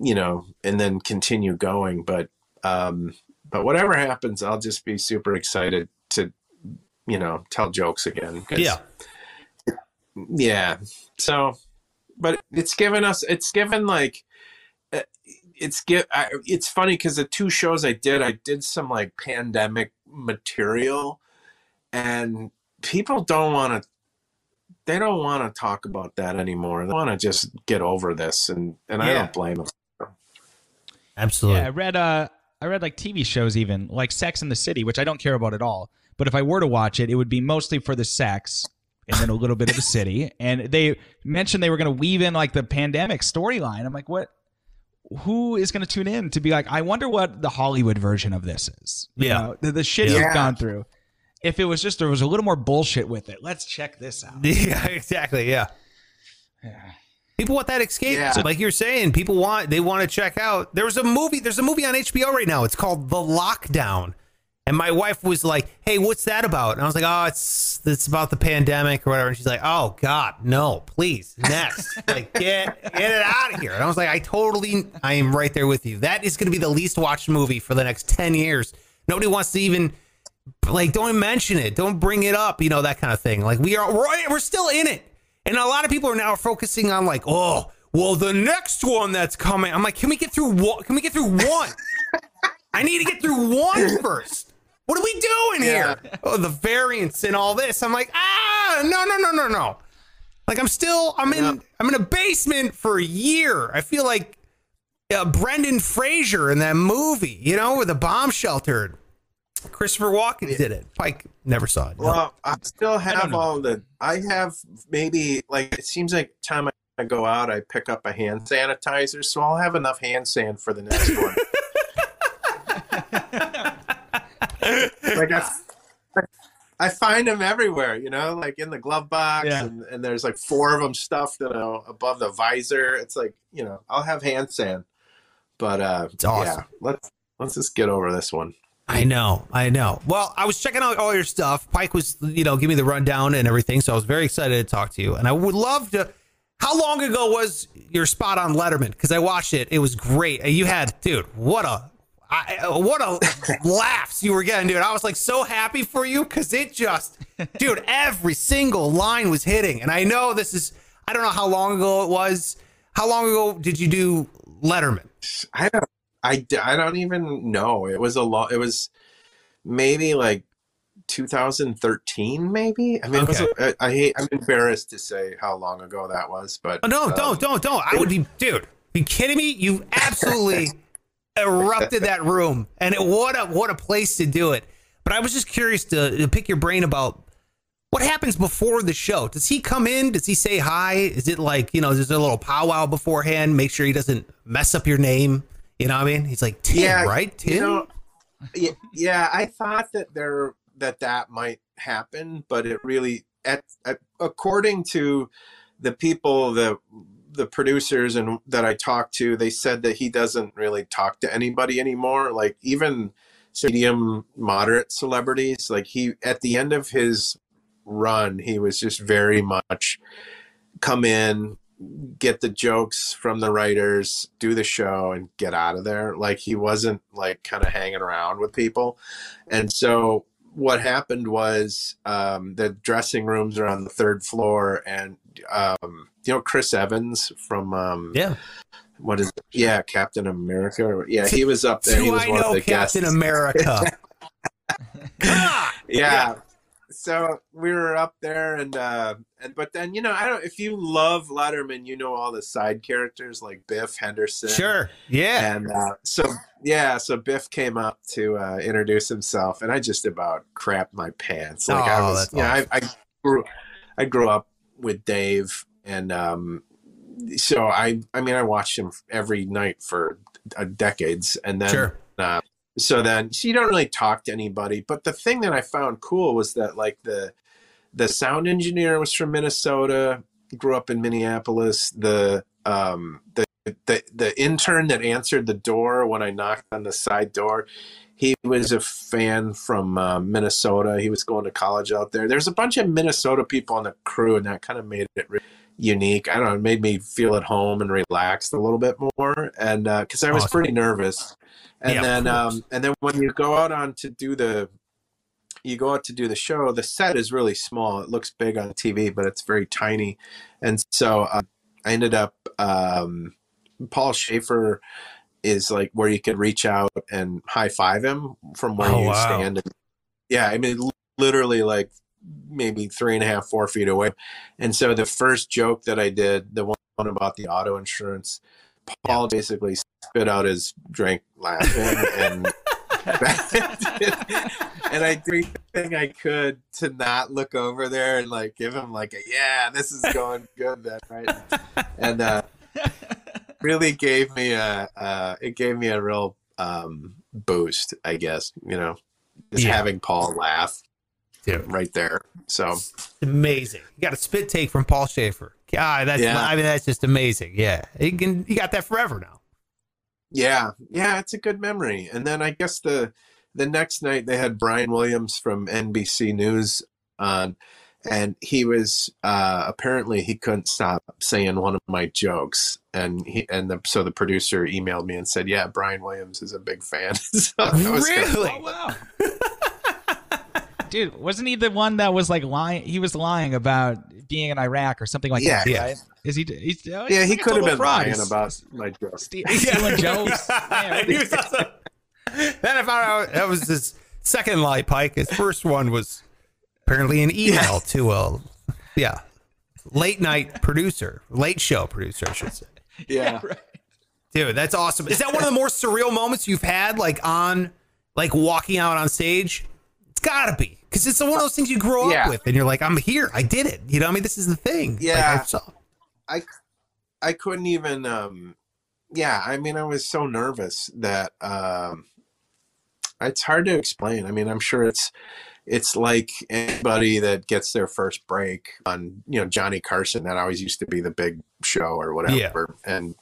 you know, and then continue going. But um, but whatever happens, I'll just be super excited to, you know, tell jokes again. Yeah. yeah. So, but it's given us. It's given like. uh, It's get. I, it's funny because the two shows I did, I did some like pandemic material, and people don't want to. They don't want to talk about that anymore. They want to just get over this, and and I don't blame them. Absolutely. Yeah, I read uh I read like TV shows even, like Sex in the City, which I don't care about at all. But if I were to watch it, it would be mostly for the sex and then a little bit of the city. And they mentioned they were going to weave in like the pandemic storyline. I'm like, what? Who is going to tune in to be like, I wonder what the Hollywood version of this is? You Yeah. know, the, the shit Yeah. you've gone through. If it was just there was a little more bullshit with it, let's check this out. Yeah, exactly. Yeah. People want that escape. Yeah. So like you're saying, people want they want to check out. There was a movie. There's a movie on HBO right now. It's called The Lockdown. And my wife was like, "Hey, what's that about?" And I was like, "Oh, it's it's about the pandemic or whatever." And she's like, "Oh God, no, please, next, like get get it out of here." And I was like, "I totally, I am right there with you. That is going to be the least watched movie for the next ten years. Nobody wants to even like don't mention it don't bring it up you know that kind of thing like we are we're, we're still in it and a lot of people are now focusing on like oh well the next one that's coming i'm like can we get through one can we get through one i need to get through one first what are we doing here oh the variants and all this i'm like ah no no no no no like i'm still i'm in Yeah. i'm in a basement for a year i feel like uh, brendan fraser in that movie you know with the bomb shelter Christopher Walken did it. Pike never saw it. No. Well, I still have all the. I have maybe like it seems like time I go out, I pick up a hand sanitizer, so I'll have enough hand sand for the next one. Like I, I find them everywhere, you know, like in the glove box, Yeah. and, and there's like four of them stuffed, you know, above the visor. It's like you know, I'll have hand sand, but uh, It's awesome. yeah, let's let's just get over this one. I know, I know. Well, I was checking out all your stuff. Pike was, you know, give me the rundown and everything, so I was very excited to talk to you. And I would love to. How long ago was your spot on Letterman? Because I watched it. It was great. You had, dude, what a, I, what a laughs you were getting, dude. I was like so happy for you because it just, dude, every single line was hitting. And I know this is, I don't know how long ago it was. How long ago did you do Letterman? I don't, I, I don't even know. It was a lot. It was maybe like 2013, maybe. I mean, it was a- I, I hate. I'm embarrassed to say how long ago that was, but Oh, no, um, don't, don't, don't. I would be, dude. You kidding me? You absolutely erupted that room, and it, what a what a place to do it. But I was just curious to, to pick your brain about what happens before the show. Does he come in? Does he say hi? Is it like you know? There's a little powwow beforehand. Make sure he doesn't mess up your name. You know what I mean? He's like Tim, Yeah, right? Tim. You know, yeah, yeah, I thought that there that that might happen, but it really, at, at according to the people the the producers and that I talked to, they said that he doesn't really talk to anybody anymore. Like even medium moderate celebrities, like he at the end of his run, he was just very much come in, get the jokes from the writers, do the show, and get out of there. Like he wasn't like kind of hanging around with people. And so what happened was um, the dressing rooms are on the third floor, and um, you know Chris Evans from um, Yeah. what is it? yeah Captain America. Yeah, he was up there. He was I one know of the Captain guests. America? yeah. So we were up there and uh and but then you know I don't if you love Letterman you know all the side characters like Biff Henderson sure. Yeah. and uh, so yeah so Biff came up to uh, introduce himself and I just about crapped my pants like I Oh, was that's you know I, I grew I grew up with Dave and um so I I mean I watched him every night for uh, decades. And then Sure. uh, so then so you don't really talk to anybody. But the thing that i found cool was that like the the sound engineer was from minnesota grew up in minneapolis. The um the the, the intern that answered the door when i knocked on the side door he was a fan from uh, minnesota. He was going to college out there. There's a bunch of minnesota people on the crew and that kind of made it really unique. I don't know it made me feel at home and relaxed a little bit more. And because i was Awesome. pretty nervous. And Yeah, then um and then when you go out on to do the you go out to do the show the set is really small. It looks big on tv but it's very tiny. And so uh, i ended up um paul shaffer is like where you could reach out and high five him from where Oh, you wow. stand. And, yeah i mean literally like maybe three and a half four feet away and so the first joke that i did the one about the auto insurance paul basically spit out his drink laughing and and I did everything I could to not look over there and like give him like a yeah, this is going good then, right? And uh, really gave me a uh, it gave me a real um, boost, I guess. You know, just Yeah. having Paul laugh Dude. right there. So amazing. You got a spit take from Paul Shaffer. God, that's Yeah. I mean that's just amazing. Yeah, you can you got that forever now. Yeah, yeah, it's a good memory. And then I guess the the next night they had Brian Williams from NBC News on, and he was uh, apparently he couldn't stop saying one of my jokes, and he and the, so the producer emailed me and said, "Yeah, Brian Williams is a big fan." so that was kinda Really? cool. wow. Dude, wasn't he the one that was like lying? He was lying about being in Iraq or something like Yeah. that, Yeah. right? Is he? He's, oh, Yeah, he could have been fraud. lying about my jokes. Ste- stealing jokes. Man, He was also- then I found out that was his second lie, Pike. His first one was apparently an email to a yeah late night producer, late show producer, I should say. Yeah, right. Dude, that's awesome. Is that one of the more surreal moments you've had, like on, like walking out on stage? Gotta be because it's one of those things you grow Yeah. up with, and you're like, I'm here, I did it. You know, I mean, this is the thing. Like, Yeah. I saw- I I couldn't even um yeah, I mean I was so nervous that um it's hard to explain. I mean, I'm sure it's it's like anybody that gets their first break on, you know, Johnny Carson that always used to be the big show or whatever. And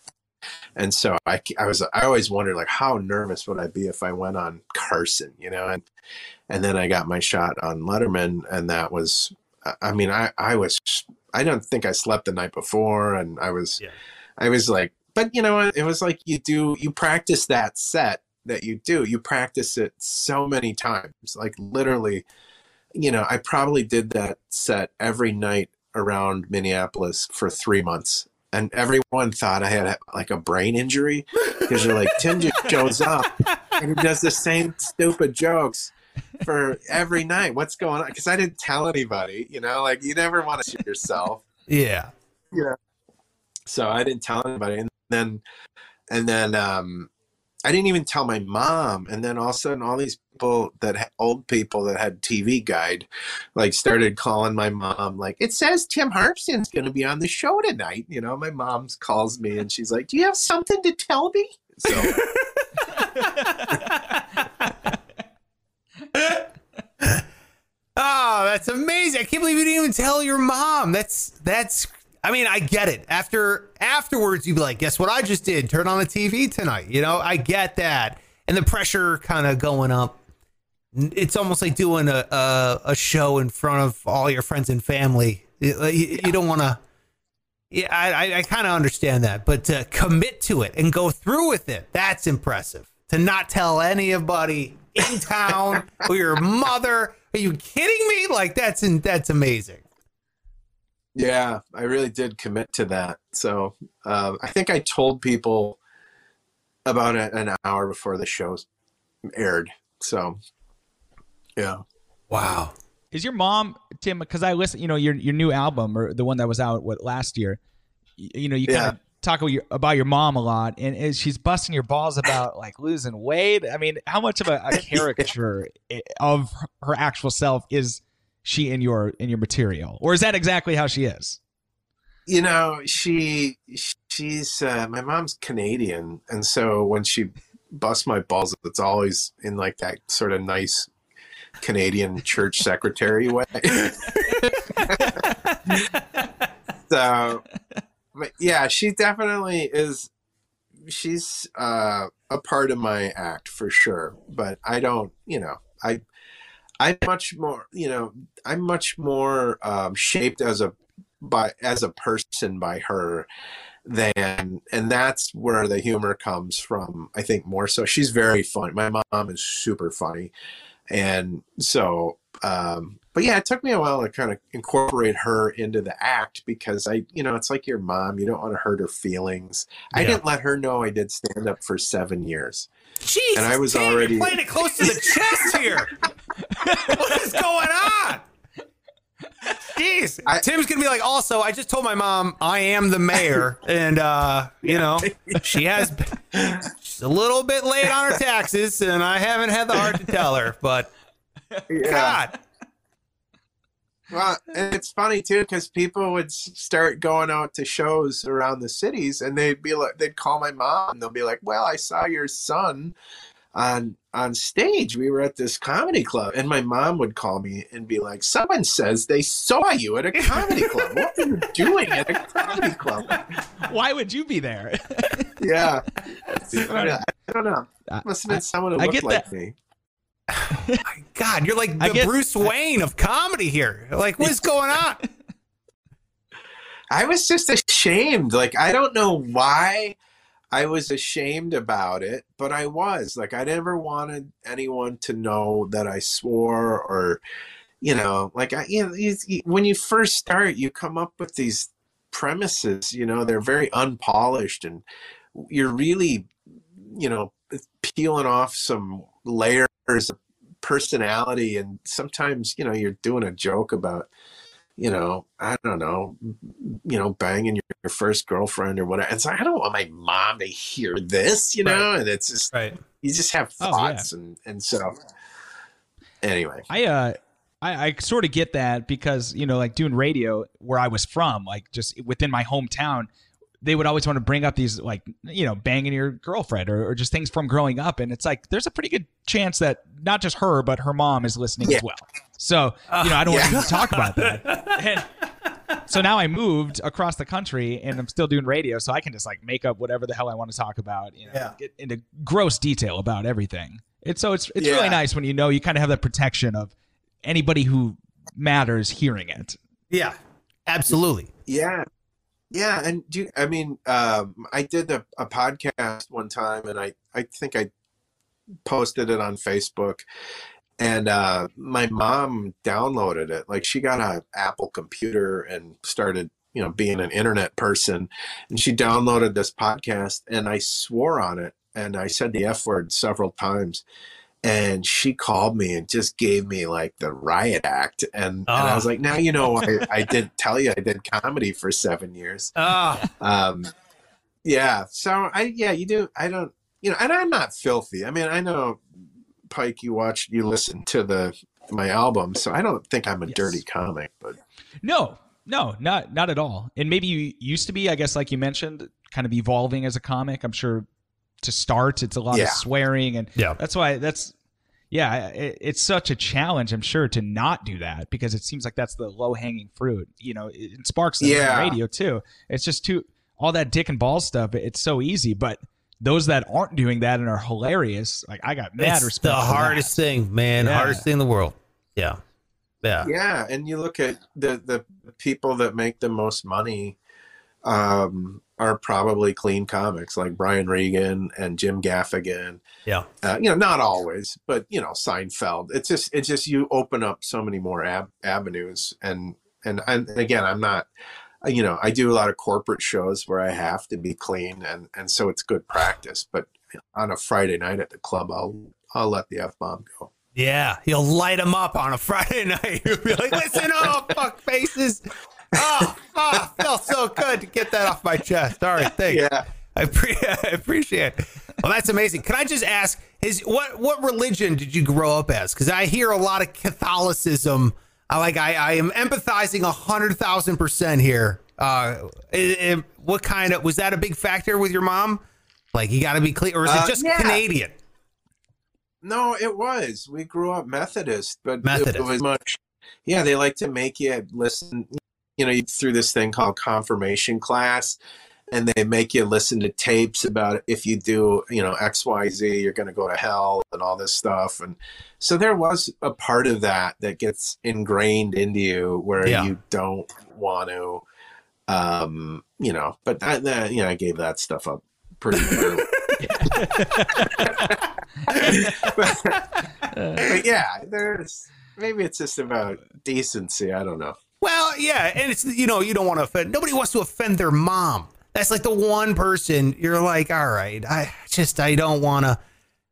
and so I, I was I always wondered like how nervous would I be if I went on Carson, you know, and and then I got my shot on Letterman and that was I- mean I I was I don't think I slept the night before and I was Yeah. I was like but you know it was like you do you practice that set that you do. You practice it so many times. Like literally you know I probably did that set every night around Minneapolis for 3 months and everyone thought I had like a brain injury because you're like Tim just shows up and he does the same stupid jokes for every night. What's going on? Because I didn't tell anybody, you know, like you never want to shoot yourself. yeah. Yeah. So I didn't tell anybody, and then, and then, um, I didn't even tell my mom. And then all of a sudden, all these people that old people that had TV Guide, like started calling my mom. Like it says Tim Harmston's going to be on the show tonight. You know, my mom calls me and she's like, "Do you have something to tell me?" So. Oh, that's amazing! I can't believe you didn't even tell your mom. That's that's. I mean, I get it. After afterwards, you'd be like, "Guess what I just did? Turn on the TV tonight." You know, I get that, and the pressure kind of going up. It's almost like doing a, a a show in front of all your friends and family. You, you- don't want to. Yeah, I I, kind of understand that, but to commit to it and go through with it, that's impressive. To not tell anybody in town or your mother. Are you kidding me? Like that's in, that's amazing. Yeah, I really did commit to that. So um, I think I told people about a, an hour before the show aired. So yeah. Wow. Is your mom Tim? Because I listen, you know, your your new album or the one that was out what last year. y- You know, you kind Yeah. of talk about your, about your mom a lot, and is she's busting your balls about like losing weight. I mean, how much of a, a caricature i- of her actual self is she in your in your material, or is that exactly how she is? You know, she she's uh, my mom's Canadian, and so when she busts my balls, it's always in like that sort of nice Canadian church secretary way. so, but yeah, she definitely is. She's uh, a part of my act for sure, but I don't. You know, I I'm much more. You know, I'm much more um, shaped as a by as a person by her than and that's where the humor comes from i think more so. She's very funny. My mom is super funny. And so um but yeah it took me a while to kind of incorporate her into the act because i you know it's like your mom you don't want to hurt her feelings. I didn't let her know i did stand up for seven years. Jesus, And I was already- playing it close to the chest here. what is going on? Jeez, I- Tim's gonna be like. Also, I just told my mom I am the mayor, and uh, you know she has she's a little bit late on her taxes, and I haven't had the heart to tell her. But God, Well, and it's funny too because people would start going out to shows around the cities, and they'd be like, they'd call my mom, and they'll be like, "Well, I saw your son on on stage. We were at this comedy club," and my mom would call me and be like, "Someone says they saw you at a comedy club. What are you doing at a comedy club?" Why would you be there? Yeah, I don't know. I don't know. Must have been someone who I looked get like that. me. my God, you're like the get- Bruce Wayne of comedy here. Like, what is going on? I was just ashamed. Like I don't know why I was ashamed about it, but I was. Like I never wanted anyone to know that I swore or you know, like I you know, you, you- when you first start, you come up with these premises, you know, they're very unpolished and you're really you know, peeling off some layers of personality and sometimes, you know, you're doing a joke about you know, I don't know, you know, banging your, your first girlfriend or whatever. And so I don't want my mom to hear this, you know, and it's just, Right. you just have Oh, yeah. thoughts. And, and so anyway, I uh I, I sort of get that because you know like doing radio where I was from like just within my hometown they would always want to bring up these like you know banging your girlfriend or, or just things from growing up and it's like there's a pretty good chance that not just her but her mom is listening Yeah. as well so you know I don't want to talk about that and so now I moved across the country and I'm still doing radio so I can just like make up whatever the hell I want to talk about you know Yeah. get into gross detail about everything it's so it's it's Yeah. really nice when you know you kind of have that protection of anybody who matters hearing it. Yeah, absolutely. yeah. Yeah. And do you, I mean, um, I did a, a podcast one time and I, I think I posted it on Facebook and uh, my mom downloaded it. Like she got an Apple computer and started, you know, being an internet person, and she downloaded this podcast, and I swore on it, and I said the F word several times. And she called me and just gave me like the riot act, and, and I Ah. was like, "Now you know I, I did tell you I did comedy for seven years." Ah, um yeah so i yeah you do i don't you know and i'm not filthy i mean i know pike you watch you listen to the my album so i don't think i'm a Yes. dirty comic but No, no, not not at all. And maybe you used to be, I guess, like you mentioned, kind of evolving as a comic. I'm sure to start, it's a lot Yeah. of swearing, and Yeah. that's why that's yeah, it, it's such a challenge. I'm sure to not do that because it seems like that's the low hanging fruit. You know, it, it sparks the Yeah. radio too. It's just too all that dick and ball stuff. It's so easy, but those that aren't doing that and are hilarious, like I got mad it's respect. the for that. hardest thing, man. Yeah. Hardest thing in the world. Yeah, yeah. yeah and you look at the the people that make the most money um are probably clean comics like brian regan and jim gaffigan Yeah. uh, you know not always but you know seinfeld it's just it's just you open up so many more ab- avenues and and and again, I'm not. You know, I do a lot of corporate shows where I have to be clean, and and so it's good practice. But on a Friday night at the club, I'll I'll let the f bomb go. Yeah, he'll light them up on a Friday night. He'll be like, listen, oh, fuck faces. Oh, oh, felt so good to get that off my chest. All right, thanks. Yeah. I, pre- I appreciate it. Well, that's amazing. Can I just ask, his what what religion did you grow up as? Because I hear a lot of Catholicism. I like I, I am empathizing a hundred thousand percent here. Uh, it- it- what kind of was that a big factor with your mom? Like you got to be clear, or is it Uh, just yeah. Canadian? No, it was. We grew up Methodist, but Methodist. it was much. Yeah, they like to make you listen. You know, through this thing called confirmation class, and they make you listen to tapes about if you do, you know, X, Y, Z, you're going to go to hell and all this stuff. And so there was a part of that that gets ingrained into you where Yeah. you don't want to, um, you know. But that, that, you know, I gave that stuff up pretty early. but, but yeah, there's maybe it's just about decency. I don't know. Well, yeah, and it's you know you don't want to offend. Nobody wants to offend their mom. That's like the one person you're like, all right, I just I don't want to.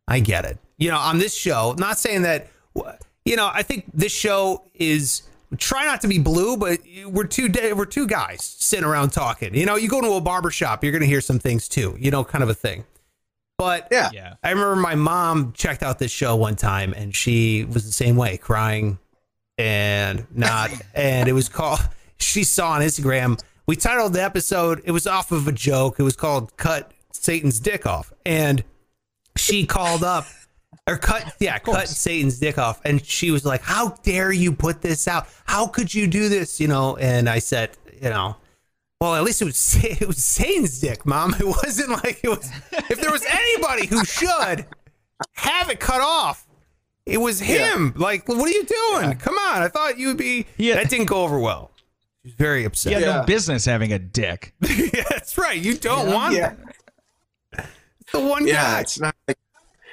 I get it. You know, on this show, not saying that. You know, I think this show is try not to be blue, but we're two da- we're two guys sitting around talking. You know, you go to a barber shop, you're going to hear some things too. You know, kind of a thing. But Yeah. Yeah. I remember my mom checked out this show one time and she was the same way, crying and not. and it was called, she saw on Instagram, we titled the episode, it was off of a joke. It was called Cut Satan's Dick Off. And she called up, or cut, yeah, cut Satan's dick off. And she was like, How dare you put this out? How could you do this? You know, and I said, You know, well, at least it was it was Satan's dick, mom. It wasn't like it was. If there was anybody who should have it cut off, it was him. Like, what are you doing? Come on! I thought you would be. Yeah. That didn't go over well. She's very upset. He had Yeah. no business having a dick. Yeah, that's right. You don't want Yeah, that. the one yeah. guy. It's not like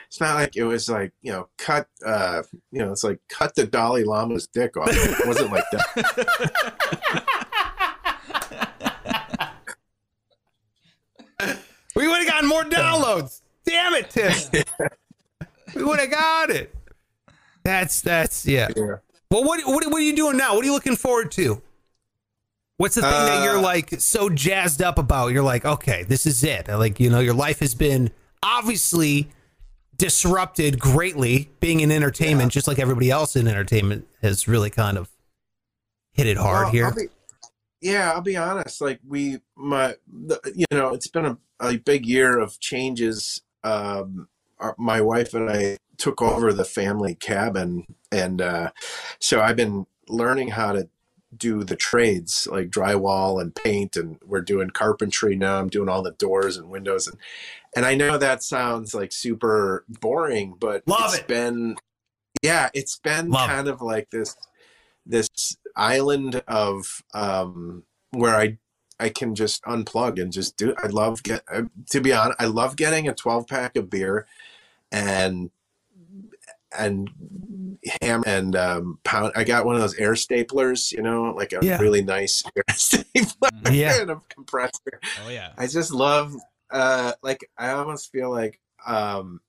it's not like it was like you know cut. uh You know, it's like cut the Dalai Lama's dick off. It wasn't like that. We would have gotten more downloads. Damn it, Tim. we would have got it. That's that's yeah. Yeah. Well, what, what what are you doing now? What are you looking forward to? What's the thing that you're Uh, like so jazzed up about? You're like, okay, this is it. Like, you know, your life has been obviously disrupted greatly being in entertainment, just like everybody else in entertainment has really kind of hit it hard Well, here. I'll be- yeah, I'll be honest. Like we, my, the, you know, it's been a, a big year of changes. Um, our, my wife and I took over the family cabin, and uh, so I've been learning how to do the trades like drywall and paint, and we're doing carpentry now. I'm doing all the doors and windows, and and I know that sounds like super boring, but Love it's it. been, yeah, it's been Love it. kind of like this this island of um where I I can just unplug and just do I love get to be honest I love getting a 12 pack of beer and and ham and um pound I got one of those air staplers you know like a Yeah. really nice air stapler Yeah. and a compressor Oh yeah. I just love uh like I almost feel like um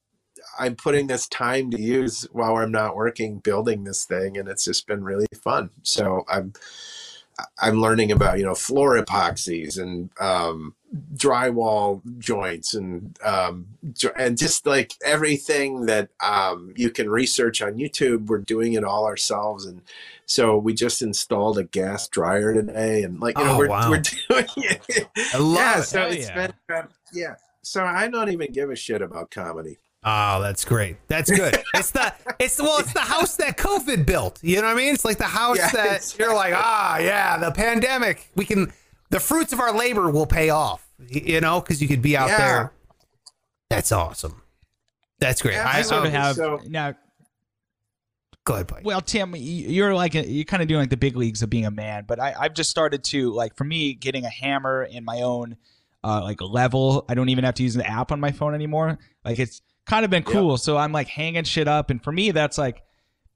I'm putting this time to use while I'm not working building this thing and it's just been really fun. So I'm I'm learning about, you know, floor epoxies and um drywall joints and um and just like everything that um you can research on YouTube, we're doing it all ourselves and so we just installed a gas dryer today and like you know Oh, we're wow. we're doing it I love yeah, it. so Hell it's yeah. been um, yeah. So I don't even give a shit about comedy. Oh, that's great. That's good. It's the it's well, it's the house that COVID built. You know what I mean? It's like the house Yeah, that it's- you're like, ah, yeah, the pandemic. We can the fruits of our labor will pay off. You know, because you could be out Yeah. there. That's awesome. That's great. Yeah, I, I sort of have so- now. go ahead, Mike. Well, Tim, you're like a, you're kind of doing like the big leagues of being a man, but I, I've just started to like for me getting a hammer in my own uh, like level. I don't even have to use an app on my phone anymore. Like it's kind of been cool. So I'm like hanging shit up, and for me that's like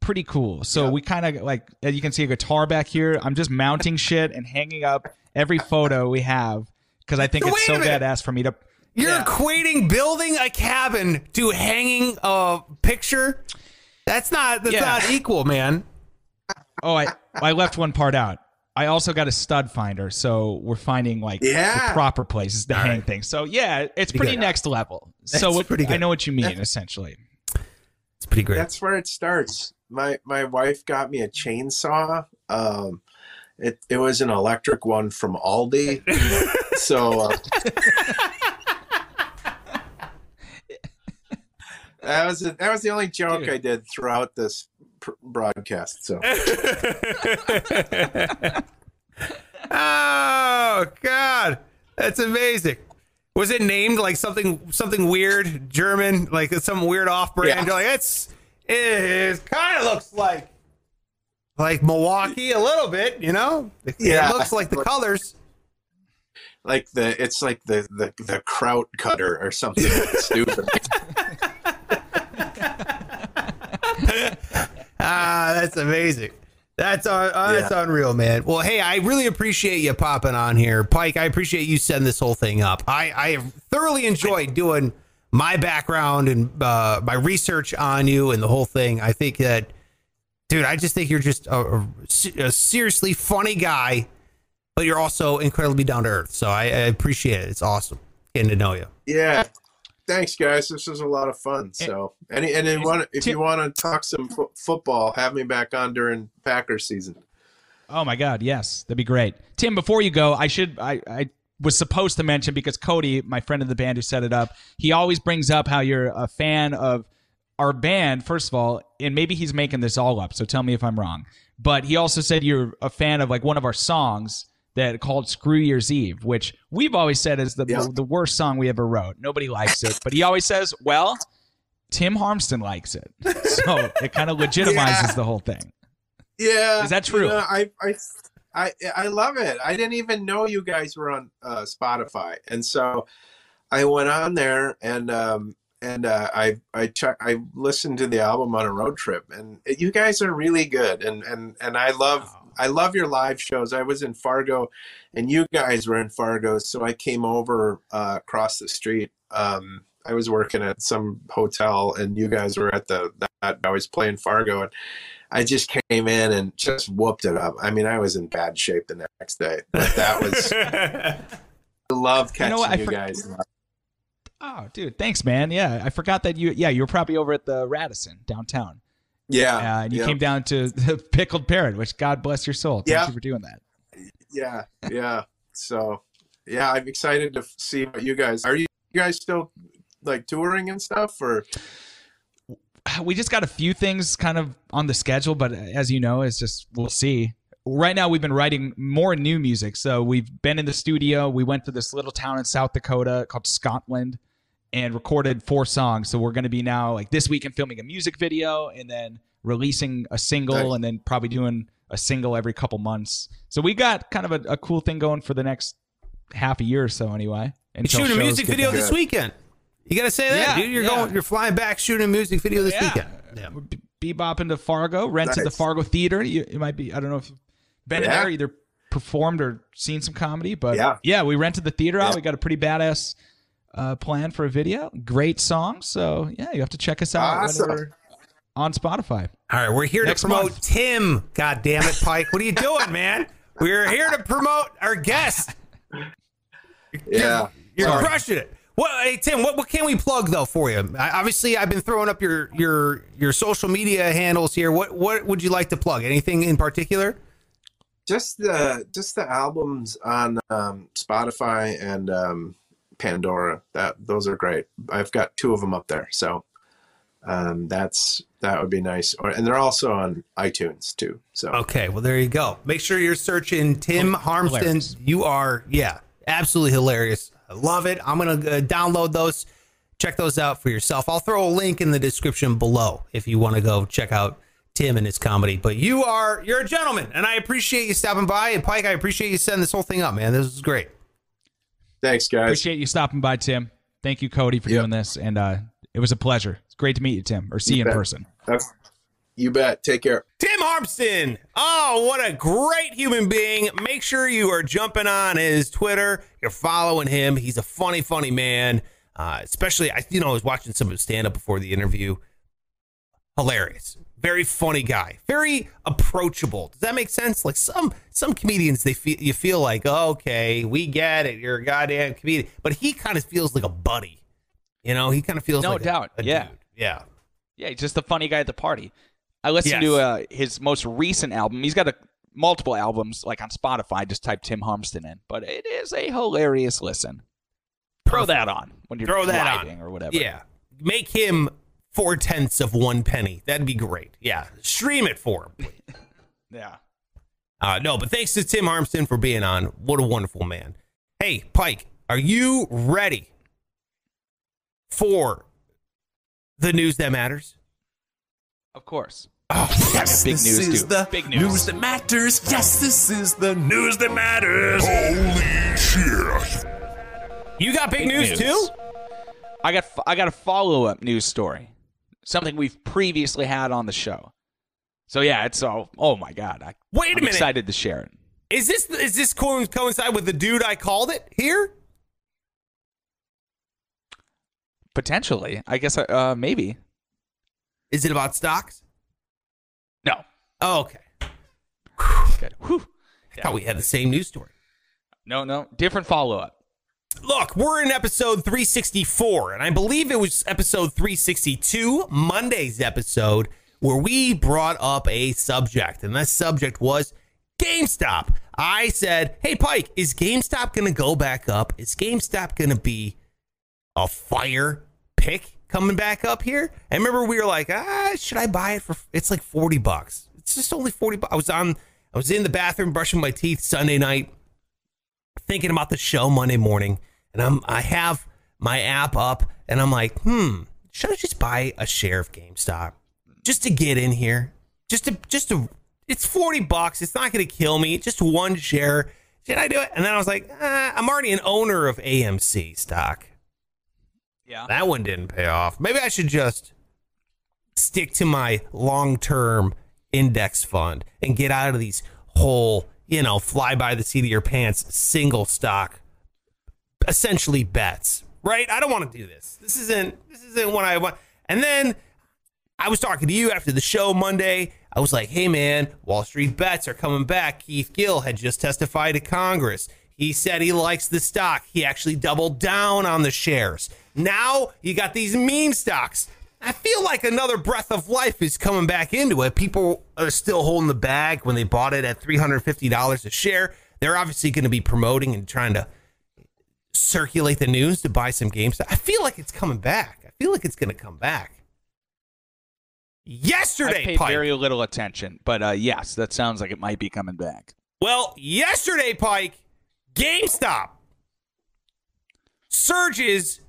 pretty cool. So we kind of like, as you can see a guitar back here. I'm just mounting shit and hanging up every photo we have because I think So it's so badass for me to. You're Yeah. equating building a cabin to hanging a picture. That's not that's Yeah. not equal, man. Oh, I I left one part out. I also got a stud finder, so we're finding like Yeah. the proper places to hang things. So yeah, it's pretty good. next level. That's so what, pretty I know what you mean, essentially. It's pretty great. That's where it starts. My my wife got me a chainsaw. Um, it it was an electric one from Aldi. so uh, that was a, that was the only joke Dude. I did throughout this pr- broadcast. So oh God, that's amazing. Was it named like something something weird German, like some weird off brand? Yeah. You're like it's it kind of looks like like Milwaukee a little bit, you know? It Yeah. looks like the colors. like the it's like the the, the kraut cutter or something stupid. Ah, that's amazing. That's uh, uh, that's unreal, man. Well, hey, I really appreciate you popping on here, Pike. I appreciate you setting this whole thing up. I I have thoroughly enjoyed doing my background and uh, my research on you and the whole thing. I think that, dude, I just think you're just a, a, a seriously funny guy, but you're also incredibly down to earth. So I, I appreciate it. It's awesome getting to know you. Yeah. Thanks, guys. This was a lot of fun. So, any and then want if you want to talk some fo- football, have me back on during Packers season. Oh my God, yes, that'd be great. Tim, before you go, I should I, I was supposed to mention because Cody, my friend in the band who set it up, he always brings up how you're a fan of our band, first of all, and maybe he's making this all up, so tell me if I'm wrong. But he also said you're a fan of like one of our songs that called Screw Year's Eve, which we've always said is the Yeah. the worst song we ever wrote. Nobody likes it. But he always says, Well, Tim Harmston likes it. So it kind of legitimizes Yeah. the whole thing. Yeah, Is that you true? know, I, I, I, I love it. I didn't even know you guys were on uh, Spotify, and so I went on there and um, and uh, I I check I listened to the album on a road trip, and you guys are really good, and and and I love I love your live shows. I was in Fargo, and you guys were in Fargo, so I came over uh, across the street. Um, I was working at some hotel, and you guys were at the that I was playing Fargo, and I just came in and just whooped it up. I mean, I was in bad shape the next day, but that was I love catching know you, what? I for- guys. Oh, dude, thanks, man. Yeah, I forgot that you. Yeah, you were probably over at the Radisson downtown, Yeah, uh, and you yeah, came down to the Pickled Parrot, which God bless your soul. Thank Yeah. you for doing that. yeah, yeah. So, yeah, I'm excited to see what you guys are. You, you guys still like touring and stuff, or We just got a few things kind of on the schedule, but uh, as you know, it's just we'll see. Right now, we've been writing more new music. So we've been in the studio. We went to this little town in South Dakota called Scotland and recorded four songs. So we're going to be now like this weekend filming a music video and then releasing a single Nice. and then probably doing a single every couple months. So we got kind of a, a cool thing going for the next half a year or so anyway. You're until shooting a music video this weekend. You got to say that, Yeah, dude. You're yeah. going. You're flying back, shooting a music video this Yeah. weekend. Yeah. Be- Bebop into Fargo, rented the Nice. Fargo Theater. You, it might be, I don't know if you've been Yeah. there, either performed or seen some comedy, but Yeah. we rented the theater out. Yeah. We got a pretty badass uh, plan for a video. Great song. So, yeah, you have to check us out Awesome. on Spotify. All right, we're here Next to promote month. Tim. God damn it, Pike. What are you doing, man? We're here to promote our guest. yeah, You're Sorry. crushing it. What, hey Tim? What, what can we plug though for you? I, obviously, I've been throwing up your your your social media handles here. What what would you like to plug? Anything in particular? just the just the albums on um, Spotify and um, Pandora. That those are great. I've got two of them up there, so um, that's that would be nice. Or, and they're also on iTunes too. So Okay, well there you go. Make sure you're searching Tim Harmston. hilarious. You are yeah, absolutely hilarious. I love it. I'm gonna uh, download those. Check those out for yourself. I'll throw a link in the description below if you want to go check out Tim and his comedy. But you are you're a gentleman, and I appreciate you stopping by. And Pike, I appreciate you setting this whole thing up, man. This is great. thanks, guys. Appreciate you stopping by, Tim. Thank you, Cody, for Yep. doing this. And uh, it was a pleasure. It's great to meet you, Tim, or see you in bet. person. That's- You bet. Take care. Tim Harmston. Oh, what a great human being. Make sure you are jumping on his Twitter. You're following him. He's a funny, funny man. Uh, especially, I you know, I was watching some of his stand up before the interview. Hilarious. Very funny guy. Very approachable. Does that make sense? Like some some comedians, they feel you feel like, oh, okay, we get it. You're a goddamn comedian. But he kind of feels like a buddy. You know, he kind of feels No like a- doubt. a Yeah. dude. Yeah. Yeah, he's just the funny guy at the party. I listened Yes. to uh, his most recent album. He's got a, multiple albums, like on Spotify. Just type Tim Harmston in, but it is a hilarious listen. Throw that on when you're Throw that driving on or whatever. Yeah, make him four tenths of one penny. That'd be great. Yeah, stream it for him. yeah. Uh, no, but thanks to Tim Harmston for being on. What a wonderful man. Hey, Pike, are you ready for the news that matters? Of course. Oh, yes, big this news, is too. the Big news. that matters. Yes, this is the news that matters. Holy shit! You got big, Big news, news. too? I got I got a follow up news story, something we've previously had on the show. So yeah, it's all. Oh my god! I, Wait a I'm minute. excited to share it. Is this is this co- coincide with the dude I called it here? Potentially, I guess. Uh, maybe. Is it about stocks? No. Oh, okay. Good. Whew. I thought we had the same news story. No, no, different follow up. Look, we're in episode 364, and I believe it was episode 362, Monday's episode, where we brought up a subject, and that subject was GameStop. I said, Hey, Pike, is GameStop going to go back up? Is GameStop going to be a fire pick coming back up here? And remember, we were like, ah, should I buy it for? It's like 40 bucks. It's just only 40 bucks. I was on, I was in the bathroom brushing my teeth Sunday night thinking about the show Monday morning, and I'm I have my app up, and I'm like, hmm, should I just buy a share of GameStop just to get in here? Just to just to it's forty bucks. It's not going to kill me. Just one share. Should I do it? And then I was like, uh, I'm already an owner of AMC stock. Yeah. That one didn't pay off. Maybe I should just stick to my long term index fund and get out of these whole, you know, fly by the seat of your pants single stock essentially bets. Right? I don't want to do this. This isn't this isn't what I want. And then I was talking to you after the show Monday. I was like, hey man, Wall Street bets are coming back. Keith Gill had just testified to Congress. He said he likes the stock. He actually doubled down on the shares. Now you got these meme stocks. I feel like another breath of life is coming back into it. People are still holding the bag when they bought it at $350 a share. They're obviously going to be promoting and trying to circulate the news to buy some GameStop. I feel like it's coming back. I feel like it's going to come back. Yesterday, I paid Pike. very little attention, but uh, yes, that sounds like it might be coming back. Well, yesterday, Pike, GameStop surges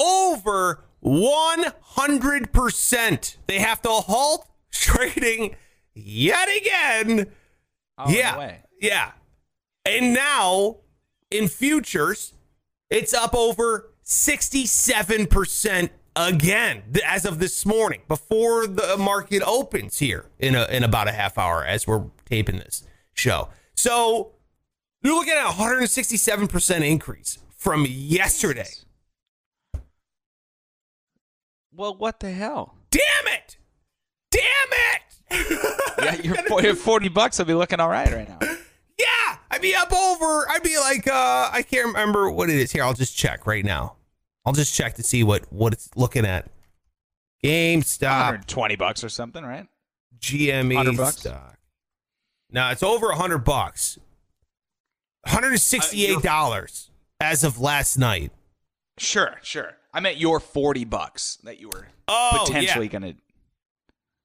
over 100%. They have to halt trading yet again. Oh, yeah. Yeah. And now in futures, it's up over 67% again as of this morning before the market opens here in a, in about a half hour as we're taping this show. So you're looking at a 167% increase from yesterday. Well, what the hell? Damn it! Damn it! Yeah, you're, you're forty bucks. I'll be looking all right right now. Yeah, I'd be up over. I'd be like, uh, I can't remember what it is. Here, I'll just check right now. I'll just check to see what what it's looking at. GameStop 120 bucks or something, right? GME stock. No, it's over a hundred bucks. One hundred sixty-eight dollars as of last night. Sure, sure. I meant your 40 bucks that you were Oh, potentially yeah. gonna.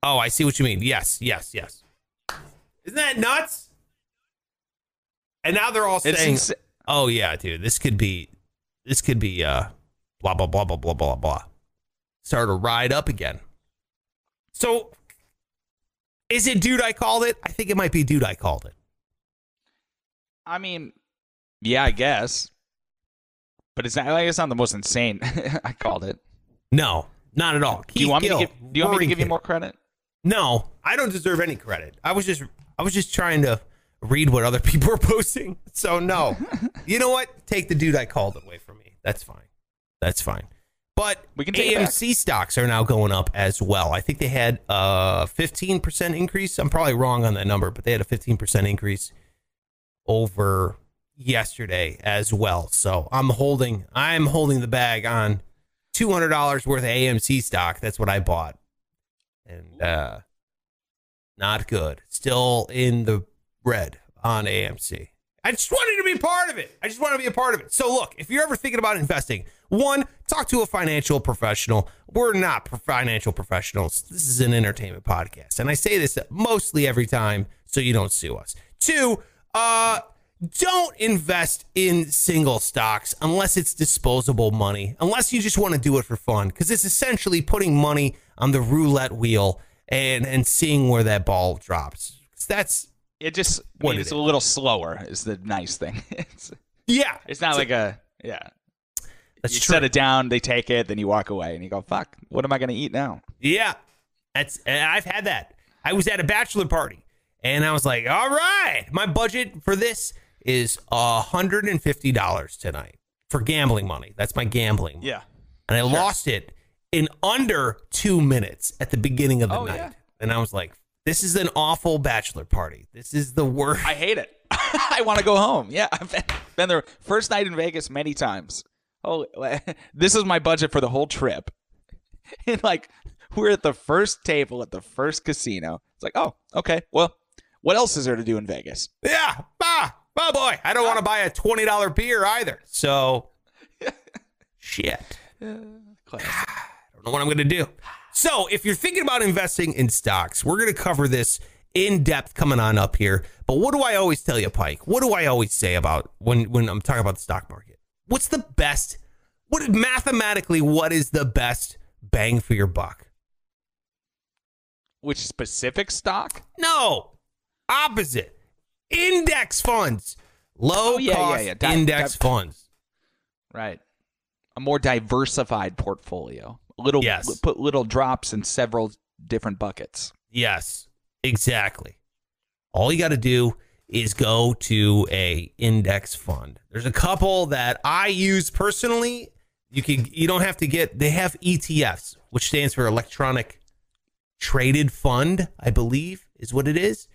Oh, I see what you mean. Yes, yes, yes. Isn't that nuts? And now they're all It's saying, insa- "Oh yeah, dude, this could be, this could be, uh, blah blah blah blah blah blah blah." Start to ride up again. So, is it dude I called it? I think it might be dude I called it. I mean, yeah, I guess. But it's not. like it's not the most insane. I called it. No, not at all. Do you Keith want me to give? Do you want me to give you more credit? No, I don't deserve any credit. I was just I was just trying to read what other people were posting. So no. you know what? Take the dude I called away from me. That's fine. That's fine. But We can take. AMC stocks are now going up as well. I think they had a 15% increase. I'm probably wrong on that number, but they had a 15% increase over yesterday as well. So I'm holding I'm holding the bag on $200 worth of AMC stock. That's what I bought. And uh not good. Still in the red on AMC. I just wanted to be part of it. I just want to be a part of it. So look, if you're ever thinking about investing, one, talk to a financial professional. We're not financial professionals. This is an entertainment podcast. And I say this mostly every time so you don't sue us. Two, uh don't invest in single stocks unless it's disposable money, unless you just want to do it for fun, because it's essentially putting money on the roulette wheel and and seeing where that ball drops. That's It just What means it it's is. a little slower. Is the nice thing. it's yeah, it's not like a yeah. That's you true. set it down, they take it, then you walk away, and you go, "Fuck, what am I going to eat now?" Yeah, that's and I've had that. I was at a bachelor party and I was like, "All right, my budget for this is hundred and fifty dollars tonight for gambling money. That's my gambling." Yeah. and I lost it in under two minutes at the beginning of the Oh, night. yeah. And I was like, "This is an awful bachelor party. This is the worst." I hate it. I want to go home. Yeah, I've been, there first night in Vegas many times. Oh, this is my budget for the whole trip. And like, we're at the first table at the first casino. It's like, oh, okay. Well, what else is there to do in Vegas? Yeah. Ah, oh boy. I don't want to buy a $20 beer either. So, shit. I don't know what I'm going to do. So, if you're thinking about investing in stocks, we're going to cover this in depth coming on up here. But what do I always tell you, Pike? What do I always say about when when I'm talking about the stock market? What's the best? What mathematically? What is the best bang for your buck? Which specific stock? No, opposite. Index funds, low Oh, yeah, yeah, cost yeah. Di- index di- funds. Right. A more diversified portfolio. Little Yes. put little drops in several different buckets. Yes, exactly. All you got to do is go to a index fund. There's a couple that I use personally. You can you don't have to get they have ETFs, which stands for electronic traded fund, I believe is what it is.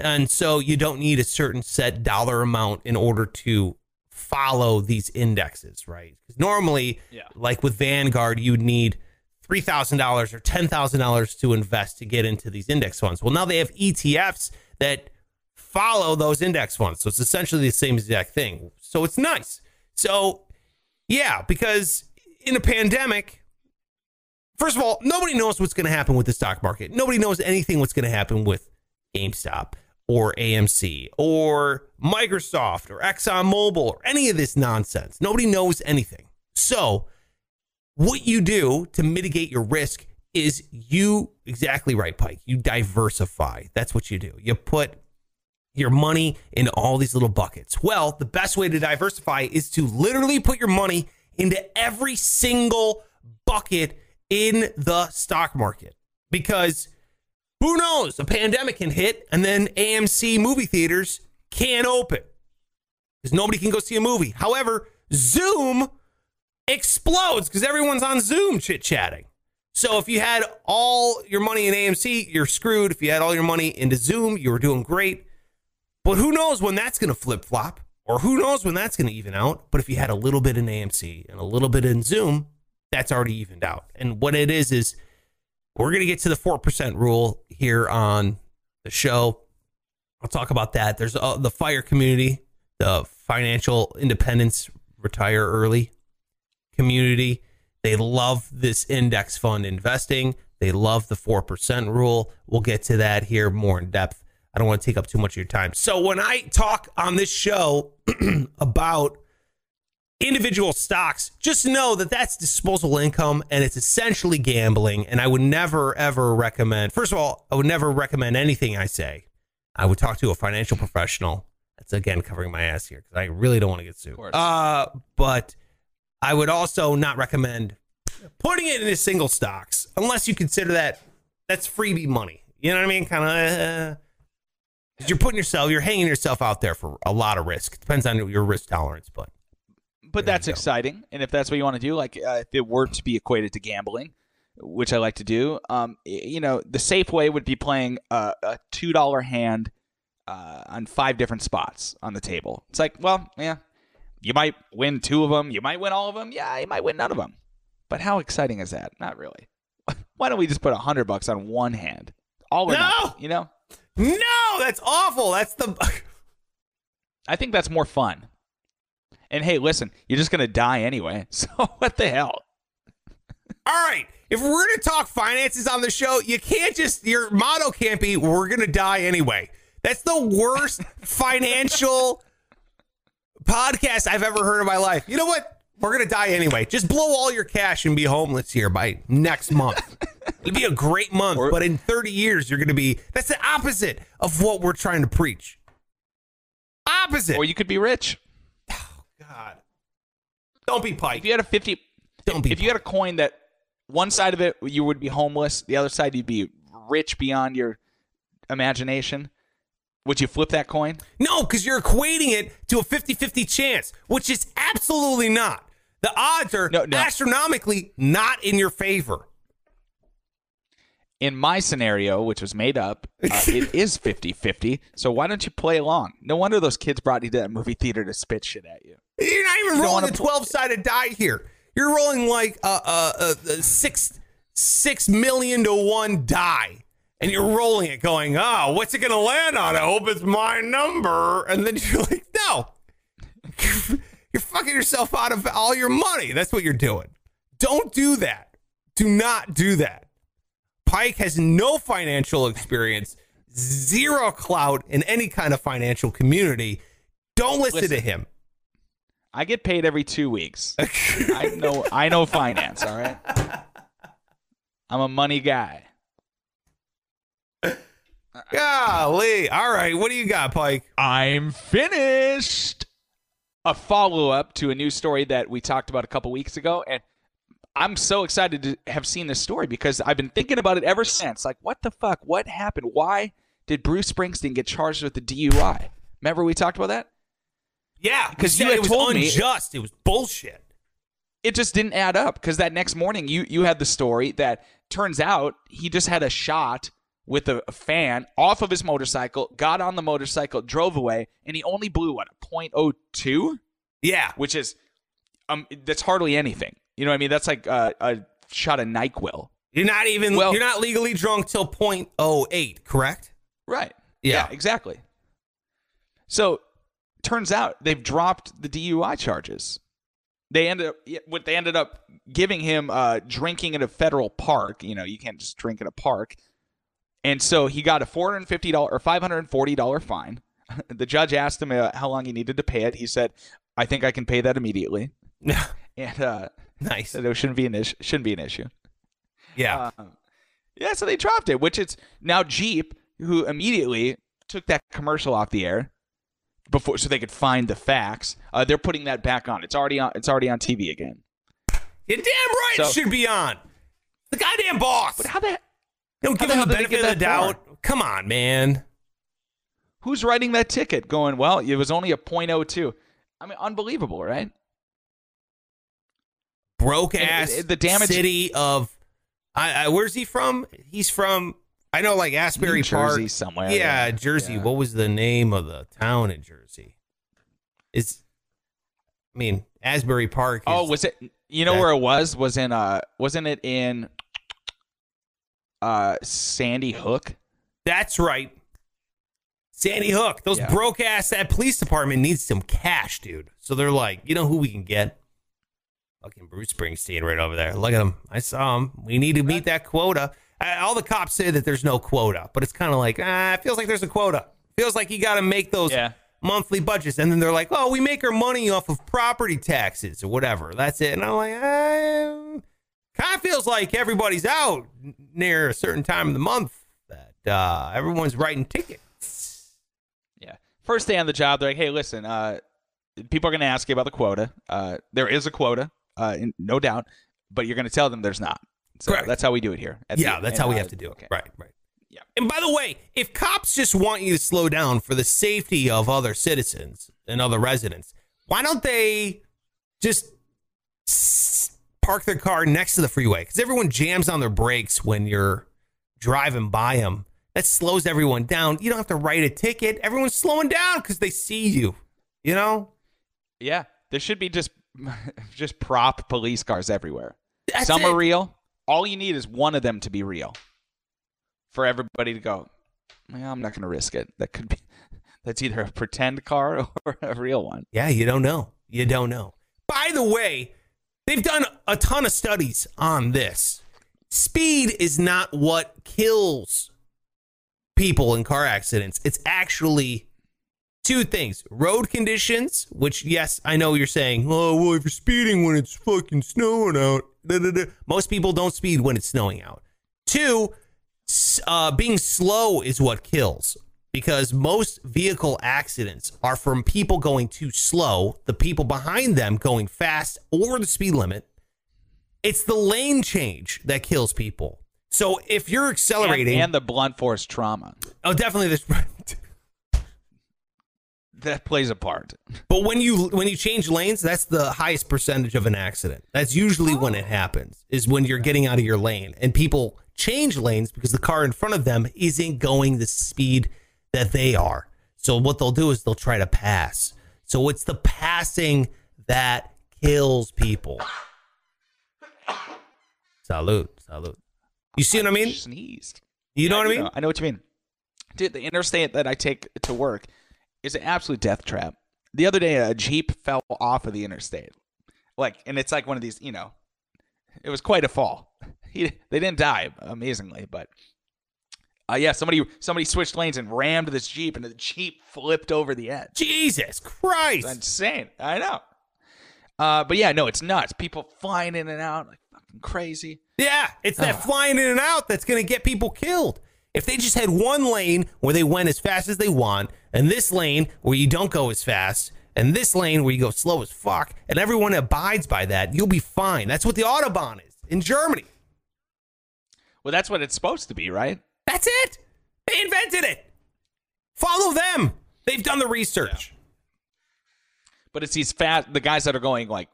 And so you don't need a certain set dollar amount in order to follow these indexes, right? Because normally, Yeah. like with Vanguard, you would need three thousand dollars or ten thousand dollars to invest to get into these index funds. Well, now they have ETFs that follow those index funds, so it's essentially the same exact thing. So it's nice. So yeah, because in a pandemic, first of all, nobody knows what's going to happen with the stock market. Nobody knows anything what's going to happen with GameStop or AMC or Microsoft or ExxonMobil or any of this nonsense. Nobody knows anything. So, what you do to mitigate your risk is you exactly right, Pike. You diversify. That's what you do. You put your money in all these little buckets. Well, the best way to diversify is to literally put your money into every single bucket in the stock market because who knows? A pandemic can hit and then AMC movie theaters can't open because nobody can go see a movie. However, Zoom explodes because everyone's on Zoom chit chatting. So if you had all your money in AMC, you're screwed. If you had all your money into Zoom, you were doing great. But who knows when that's going to flip flop or who knows when that's going to even out. But if you had a little bit in AMC and a little bit in Zoom, that's already evened out. And what it is, is we're going to get to the 4% rule here on the show. I'll talk about that. There's uh, the fire community, the financial independence, retire early community. They love this index fund investing. They love the 4% rule. We'll get to that here more in depth. I don't want to take up too much of your time. So, when I talk on this show about individual stocks, just know that that's disposable income and it's essentially gambling. And I would never, ever recommend, first of all, I would never recommend anything I say. I would talk to a financial professional. That's again covering my ass here because I really don't want to get sued. Uh, but I would also not recommend putting it into single stocks unless you consider that that's freebie money. You know what I mean? Kind of. Uh, you're putting yourself, you're hanging yourself out there for a lot of risk. Depends on your risk tolerance, but but There that's exciting. And if that's what you want to do, like uh, if it were to be equated to gambling, which I like to do, um, you know, the safe way would be playing a, a two dollar hand uh, on five different spots on the table. It's like, well, yeah, you might win two of them, you might win all of them, yeah, you might win none of them. But how exciting is that? Not really. Why don't we just put a hundred bucks on one hand? All or No! nothing, you know. no, that's awful. That's the. I think that's more fun. And hey, listen, you're just gonna die anyway, so what the hell? All right. If we're going to talk finances on the show, you can't just, your motto can't be, we're going to die anyway. That's the worst financial podcast I've ever heard in my life. You know what? We're going to die anyway. Just blow all your cash and be homeless here by next month. It'd be a great month, but in 30 years, you're going to be, that's the opposite of what we're trying to preach. Opposite. Or you could be rich. Don't be Pike. If you had a 50 Don't be if you had a coin that one side of it you would be homeless, the other side you'd be rich beyond your imagination, would you flip that coin? No, because you're equating it to a 50 50 chance, which is absolutely not. The odds are No, no. astronomically not in your favor. In my scenario, which was made up, uh, it is 50-50. So why don't you play along? No wonder those kids brought you to that movie theater to spit shit at you. You're not even don't rolling a 12 sided die here. You're rolling like a, a, a, a six, six million to one die. And you're rolling it going, oh, what's it going to land on? I hope it's my number. And then you're like, no. You're fucking yourself out of all your money. That's what you're doing. Don't do that. Do not do that. Pike has no financial experience, zero clout in any kind of financial community. Don't listen, to him. I get paid every two weeks. I know I know finance, all right? I'm a money guy. Golly. All right. What do you got, Pike? I'm finished. A follow up to a news story that we talked about a couple weeks ago. And I'm so excited to have seen this story because I've been thinking about it ever since. Like, what the fuck? What happened? Why did Bruce Springsteen get charged with the DUI? Remember we talked about that? Yeah, 'Cause because you had it was told me- unjust. It was bullshit. It just didn't add up because that next morning you you had the story that turns out he just had a shot with a, a fan off of his motorcycle, got on the motorcycle, drove away, and he only blew what a .02? Yeah. which is um that's hardly anything. You know what I mean? That's like a, a shot of Nyquil. You're not even Well- you're not legally drunk till .08, correct? Right. Yeah. exactly. So turns out they've dropped the DUI charges. They ended up what they ended up giving him uh, drinking at a federal park. You know, you can't just drink in a park. And so he got a four hundred fifty dollars or five hundred forty dollar fine. The judge asked him uh, how long he needed to pay it. He said, "I think I can pay that immediately." And uh, nice. so there shouldn't be an issue. Shouldn't be an issue. Yeah. Um, yeah, so they dropped it, which it's now Jeep who immediately took that commercial off the air before so they could find the facts. Uh, they're putting that back on. It's already on. It's already on TV again. You're damn right so- it should be on. The goddamn boss. But how the Don't give him the benefit of the doubt. Come on, man. who's writing that ticket? Going well, it was only a .02. I mean, unbelievable, right? Broke ass it- the damage- city of I, I where's he from? He's from I know like Asbury New Jersey Park. somewhere. Yeah, Jersey. Yeah. What was the name of the town in Jersey? Is I mean Asbury Park. Oh, was it? You know that- where it was? Was in uh, wasn't it in uh Sandy Hook? That's right. Sandy Hook. Those Yeah. broke ass that police department needs some cash, dude. So they're like, you know who we can get? Fucking Bruce Springsteen right over there. Look at him. I saw him. We need to meet that quota. Uh, all the cops say that there's no quota, but it's kind of like, ah, it feels like there's a quota. Feels like you got to make those Yeah. monthly budgets. And then they're like, oh, we make our money off of property taxes or whatever. That's it. And I'm like, um, kind of feels like everybody's out near a certain time of the month that uh, everyone's writing tickets. Yeah. First day on the job, they're like, "Hey, listen, uh, people are going to ask you about the quota. Uh, there is a quota, uh, in- no doubt, but you're going to tell them there's not. So Correct. that's how we do it here. yeah, the- that's how we uh, have to do it. okay. Right, right. Yeah. And by the way, if cops just want you to slow down for the safety of other citizens and other residents, why don't they just park their car next to the freeway? Because everyone jams on their brakes when you're driving by them. That slows everyone down. You don't have to write a ticket. Everyone's slowing down because they see you. You know, Yeah, there should be just just prop police cars everywhere. That's Some it. are real. All you need is one of them to be real. For everybody to go, well, I'm not going to risk it. That could be that's either a pretend car or a real one. Yeah, you don't know. You don't know. By the way, they've done a ton of studies on this. Speed is not what kills people in car accidents. It's actually two things road conditions, which, yes, I know you're saying, oh, well, if you're speeding when it's fucking snowing out, da, da, da." most people don't speed when it's snowing out. Two, uh, being slow is what kills because most vehicle accidents are from people going too slow, the people behind them going fast or the speed limit. It's the lane change that kills people. So if you're And, accelerating, and the blunt force trauma oh, definitely this. that plays a part. But when you when you change lanes, that's the highest percentage of an accident. That's usually when it happens. Is when you're getting out of your lane and people change lanes because the car in front of them isn't going the speed that they are. So what they'll do is they'll try to pass. So it's the passing that kills people. Salute, salute. You see what I mean? Sneezed. You know Yeah, what I mean? I know what you mean. Dude, the interstate that I take to work is an absolute death trap. The other day, a Jeep fell off of the interstate. Like, and it's like one of these, you know, it was quite a fall. He, they didn't die, amazingly, but uh, yeah, somebody somebody switched lanes and rammed this Jeep, and the Jeep flipped over the edge. Jesus Christ. It's insane. I know. Uh, but yeah, no, it's nuts. People flying in and out like fucking crazy. Yeah, it's that flying in and out that's going to get people killed. If they just had one lane where they went as fast as they want, and this lane where you don't go as fast, and this lane where you go slow as fuck, and everyone abides by that, you'll be fine. That's what the Autobahn is in Germany. Well, that's what it's supposed to be, right? That's it. They invented it. Follow them. They've done the research. But it's these fast the guys that are going like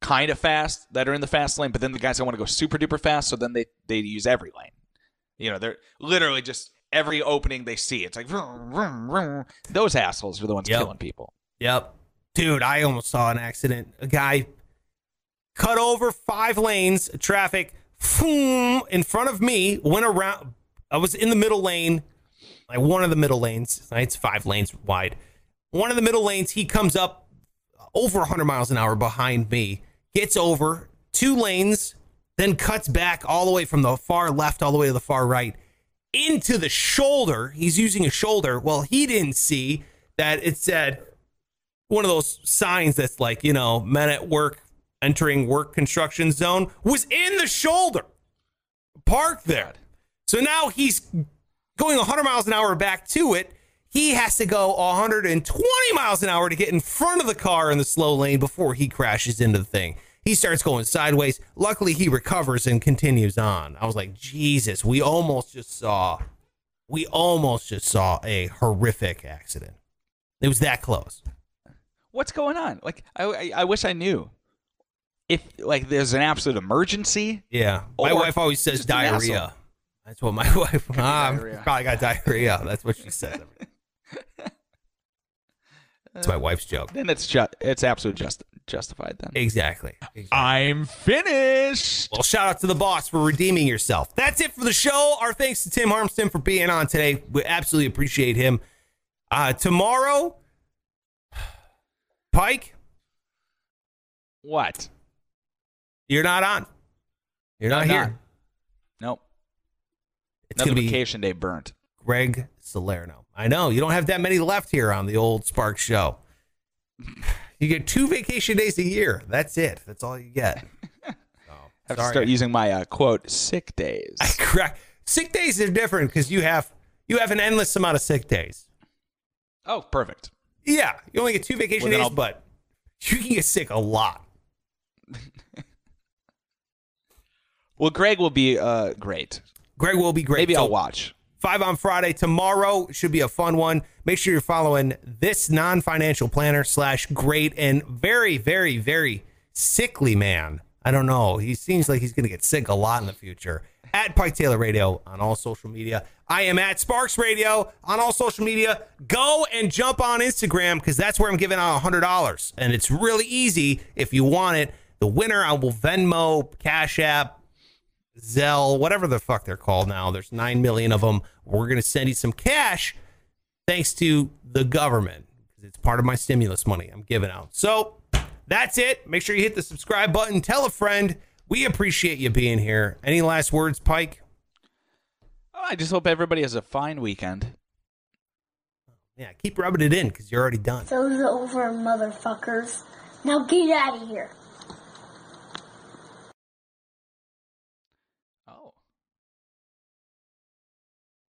kind of fast that are in the fast lane, but then the guys that want to go super duper fast, so then they they use every lane. You know, they're literally just every opening they see. It's like vroom, vroom, vroom. those assholes are the ones Yep. killing people. Yep. Dude, I almost saw an accident. A guy cut over five lanes of traffic boom, in front of me, went around. I was in the middle lane, like one of the middle lanes. It's five lanes wide. One of the middle lanes, he comes up over 100 miles an hour behind me, gets over two lanes, then cuts back all the way from the far left all the way to the far right into the shoulder. He's using a shoulder. Well, he didn't see that it said one of those signs that's like, you know, men at work entering work construction zone was in the shoulder, parked there. So now he's going 100 miles an hour back to it. He has to go 120 miles an hour to get in front of the car in the slow lane before he crashes into the thing. He starts going sideways. Luckily, he recovers and continues on. I was like, Jesus, we almost just saw, we almost just saw a horrific accident. It was that close. What's going on? Like I, I, I wish I knew. If like there's an absolute emergency, Yeah. My wife always says just an asshole. diarrhea. That's what my wife. Ah, Diarrhea. probably got diarrhea. That's what she says. That's my wife's joke. then it's just it's absolute just justified then. Exactly. exactly. I'm finished. Well, shout out to the boss for redeeming yourself. That's it for the show. Our thanks to Tim Harmston for being on today. We absolutely appreciate him. Uh, tomorrow, Pike, What? you're not on. You're not I'm here. not. Nope. It's Another gonna be vacation day burnt. Greg Salerno. I know you don't have that many left here on the old Spark Show. You get two vacation days a year. That's it. That's all you get. So, have to start using my uh, quote sick days. I crack. Sick days are different because you have you have an endless amount of sick days. oh, perfect. Yeah, you only get two vacation Well, days, I'll- but you can get sick a lot. Well, Greg will be uh, great. Greg will be great. Maybe So, I'll watch. Five on Friday. Tomorrow should be a fun one. Make sure you're following this non financial planner slash great and very, very, very sickly man. I don't know. He seems like he's going to get sick a lot in the future. At Pike Taylor Radio on all social media. I am at Sparks Radio on all social media. Go and jump on Instagram because that's where I'm giving out $100. And it's really easy if you want it. The winner, I will Venmo, Cash App, Zelle, whatever the fuck they're called now. There's 9 million of them. We're going to send you some cash thanks to the government because it's part of my stimulus money I'm giving out. So that's it. Make sure you hit the subscribe button. Tell a friend. We appreciate you being here. Any last words, Pike? Oh, I just hope everybody has a fine weekend. Yeah, keep rubbing it in because you're already done. Those over, motherfuckers. Now get out of here.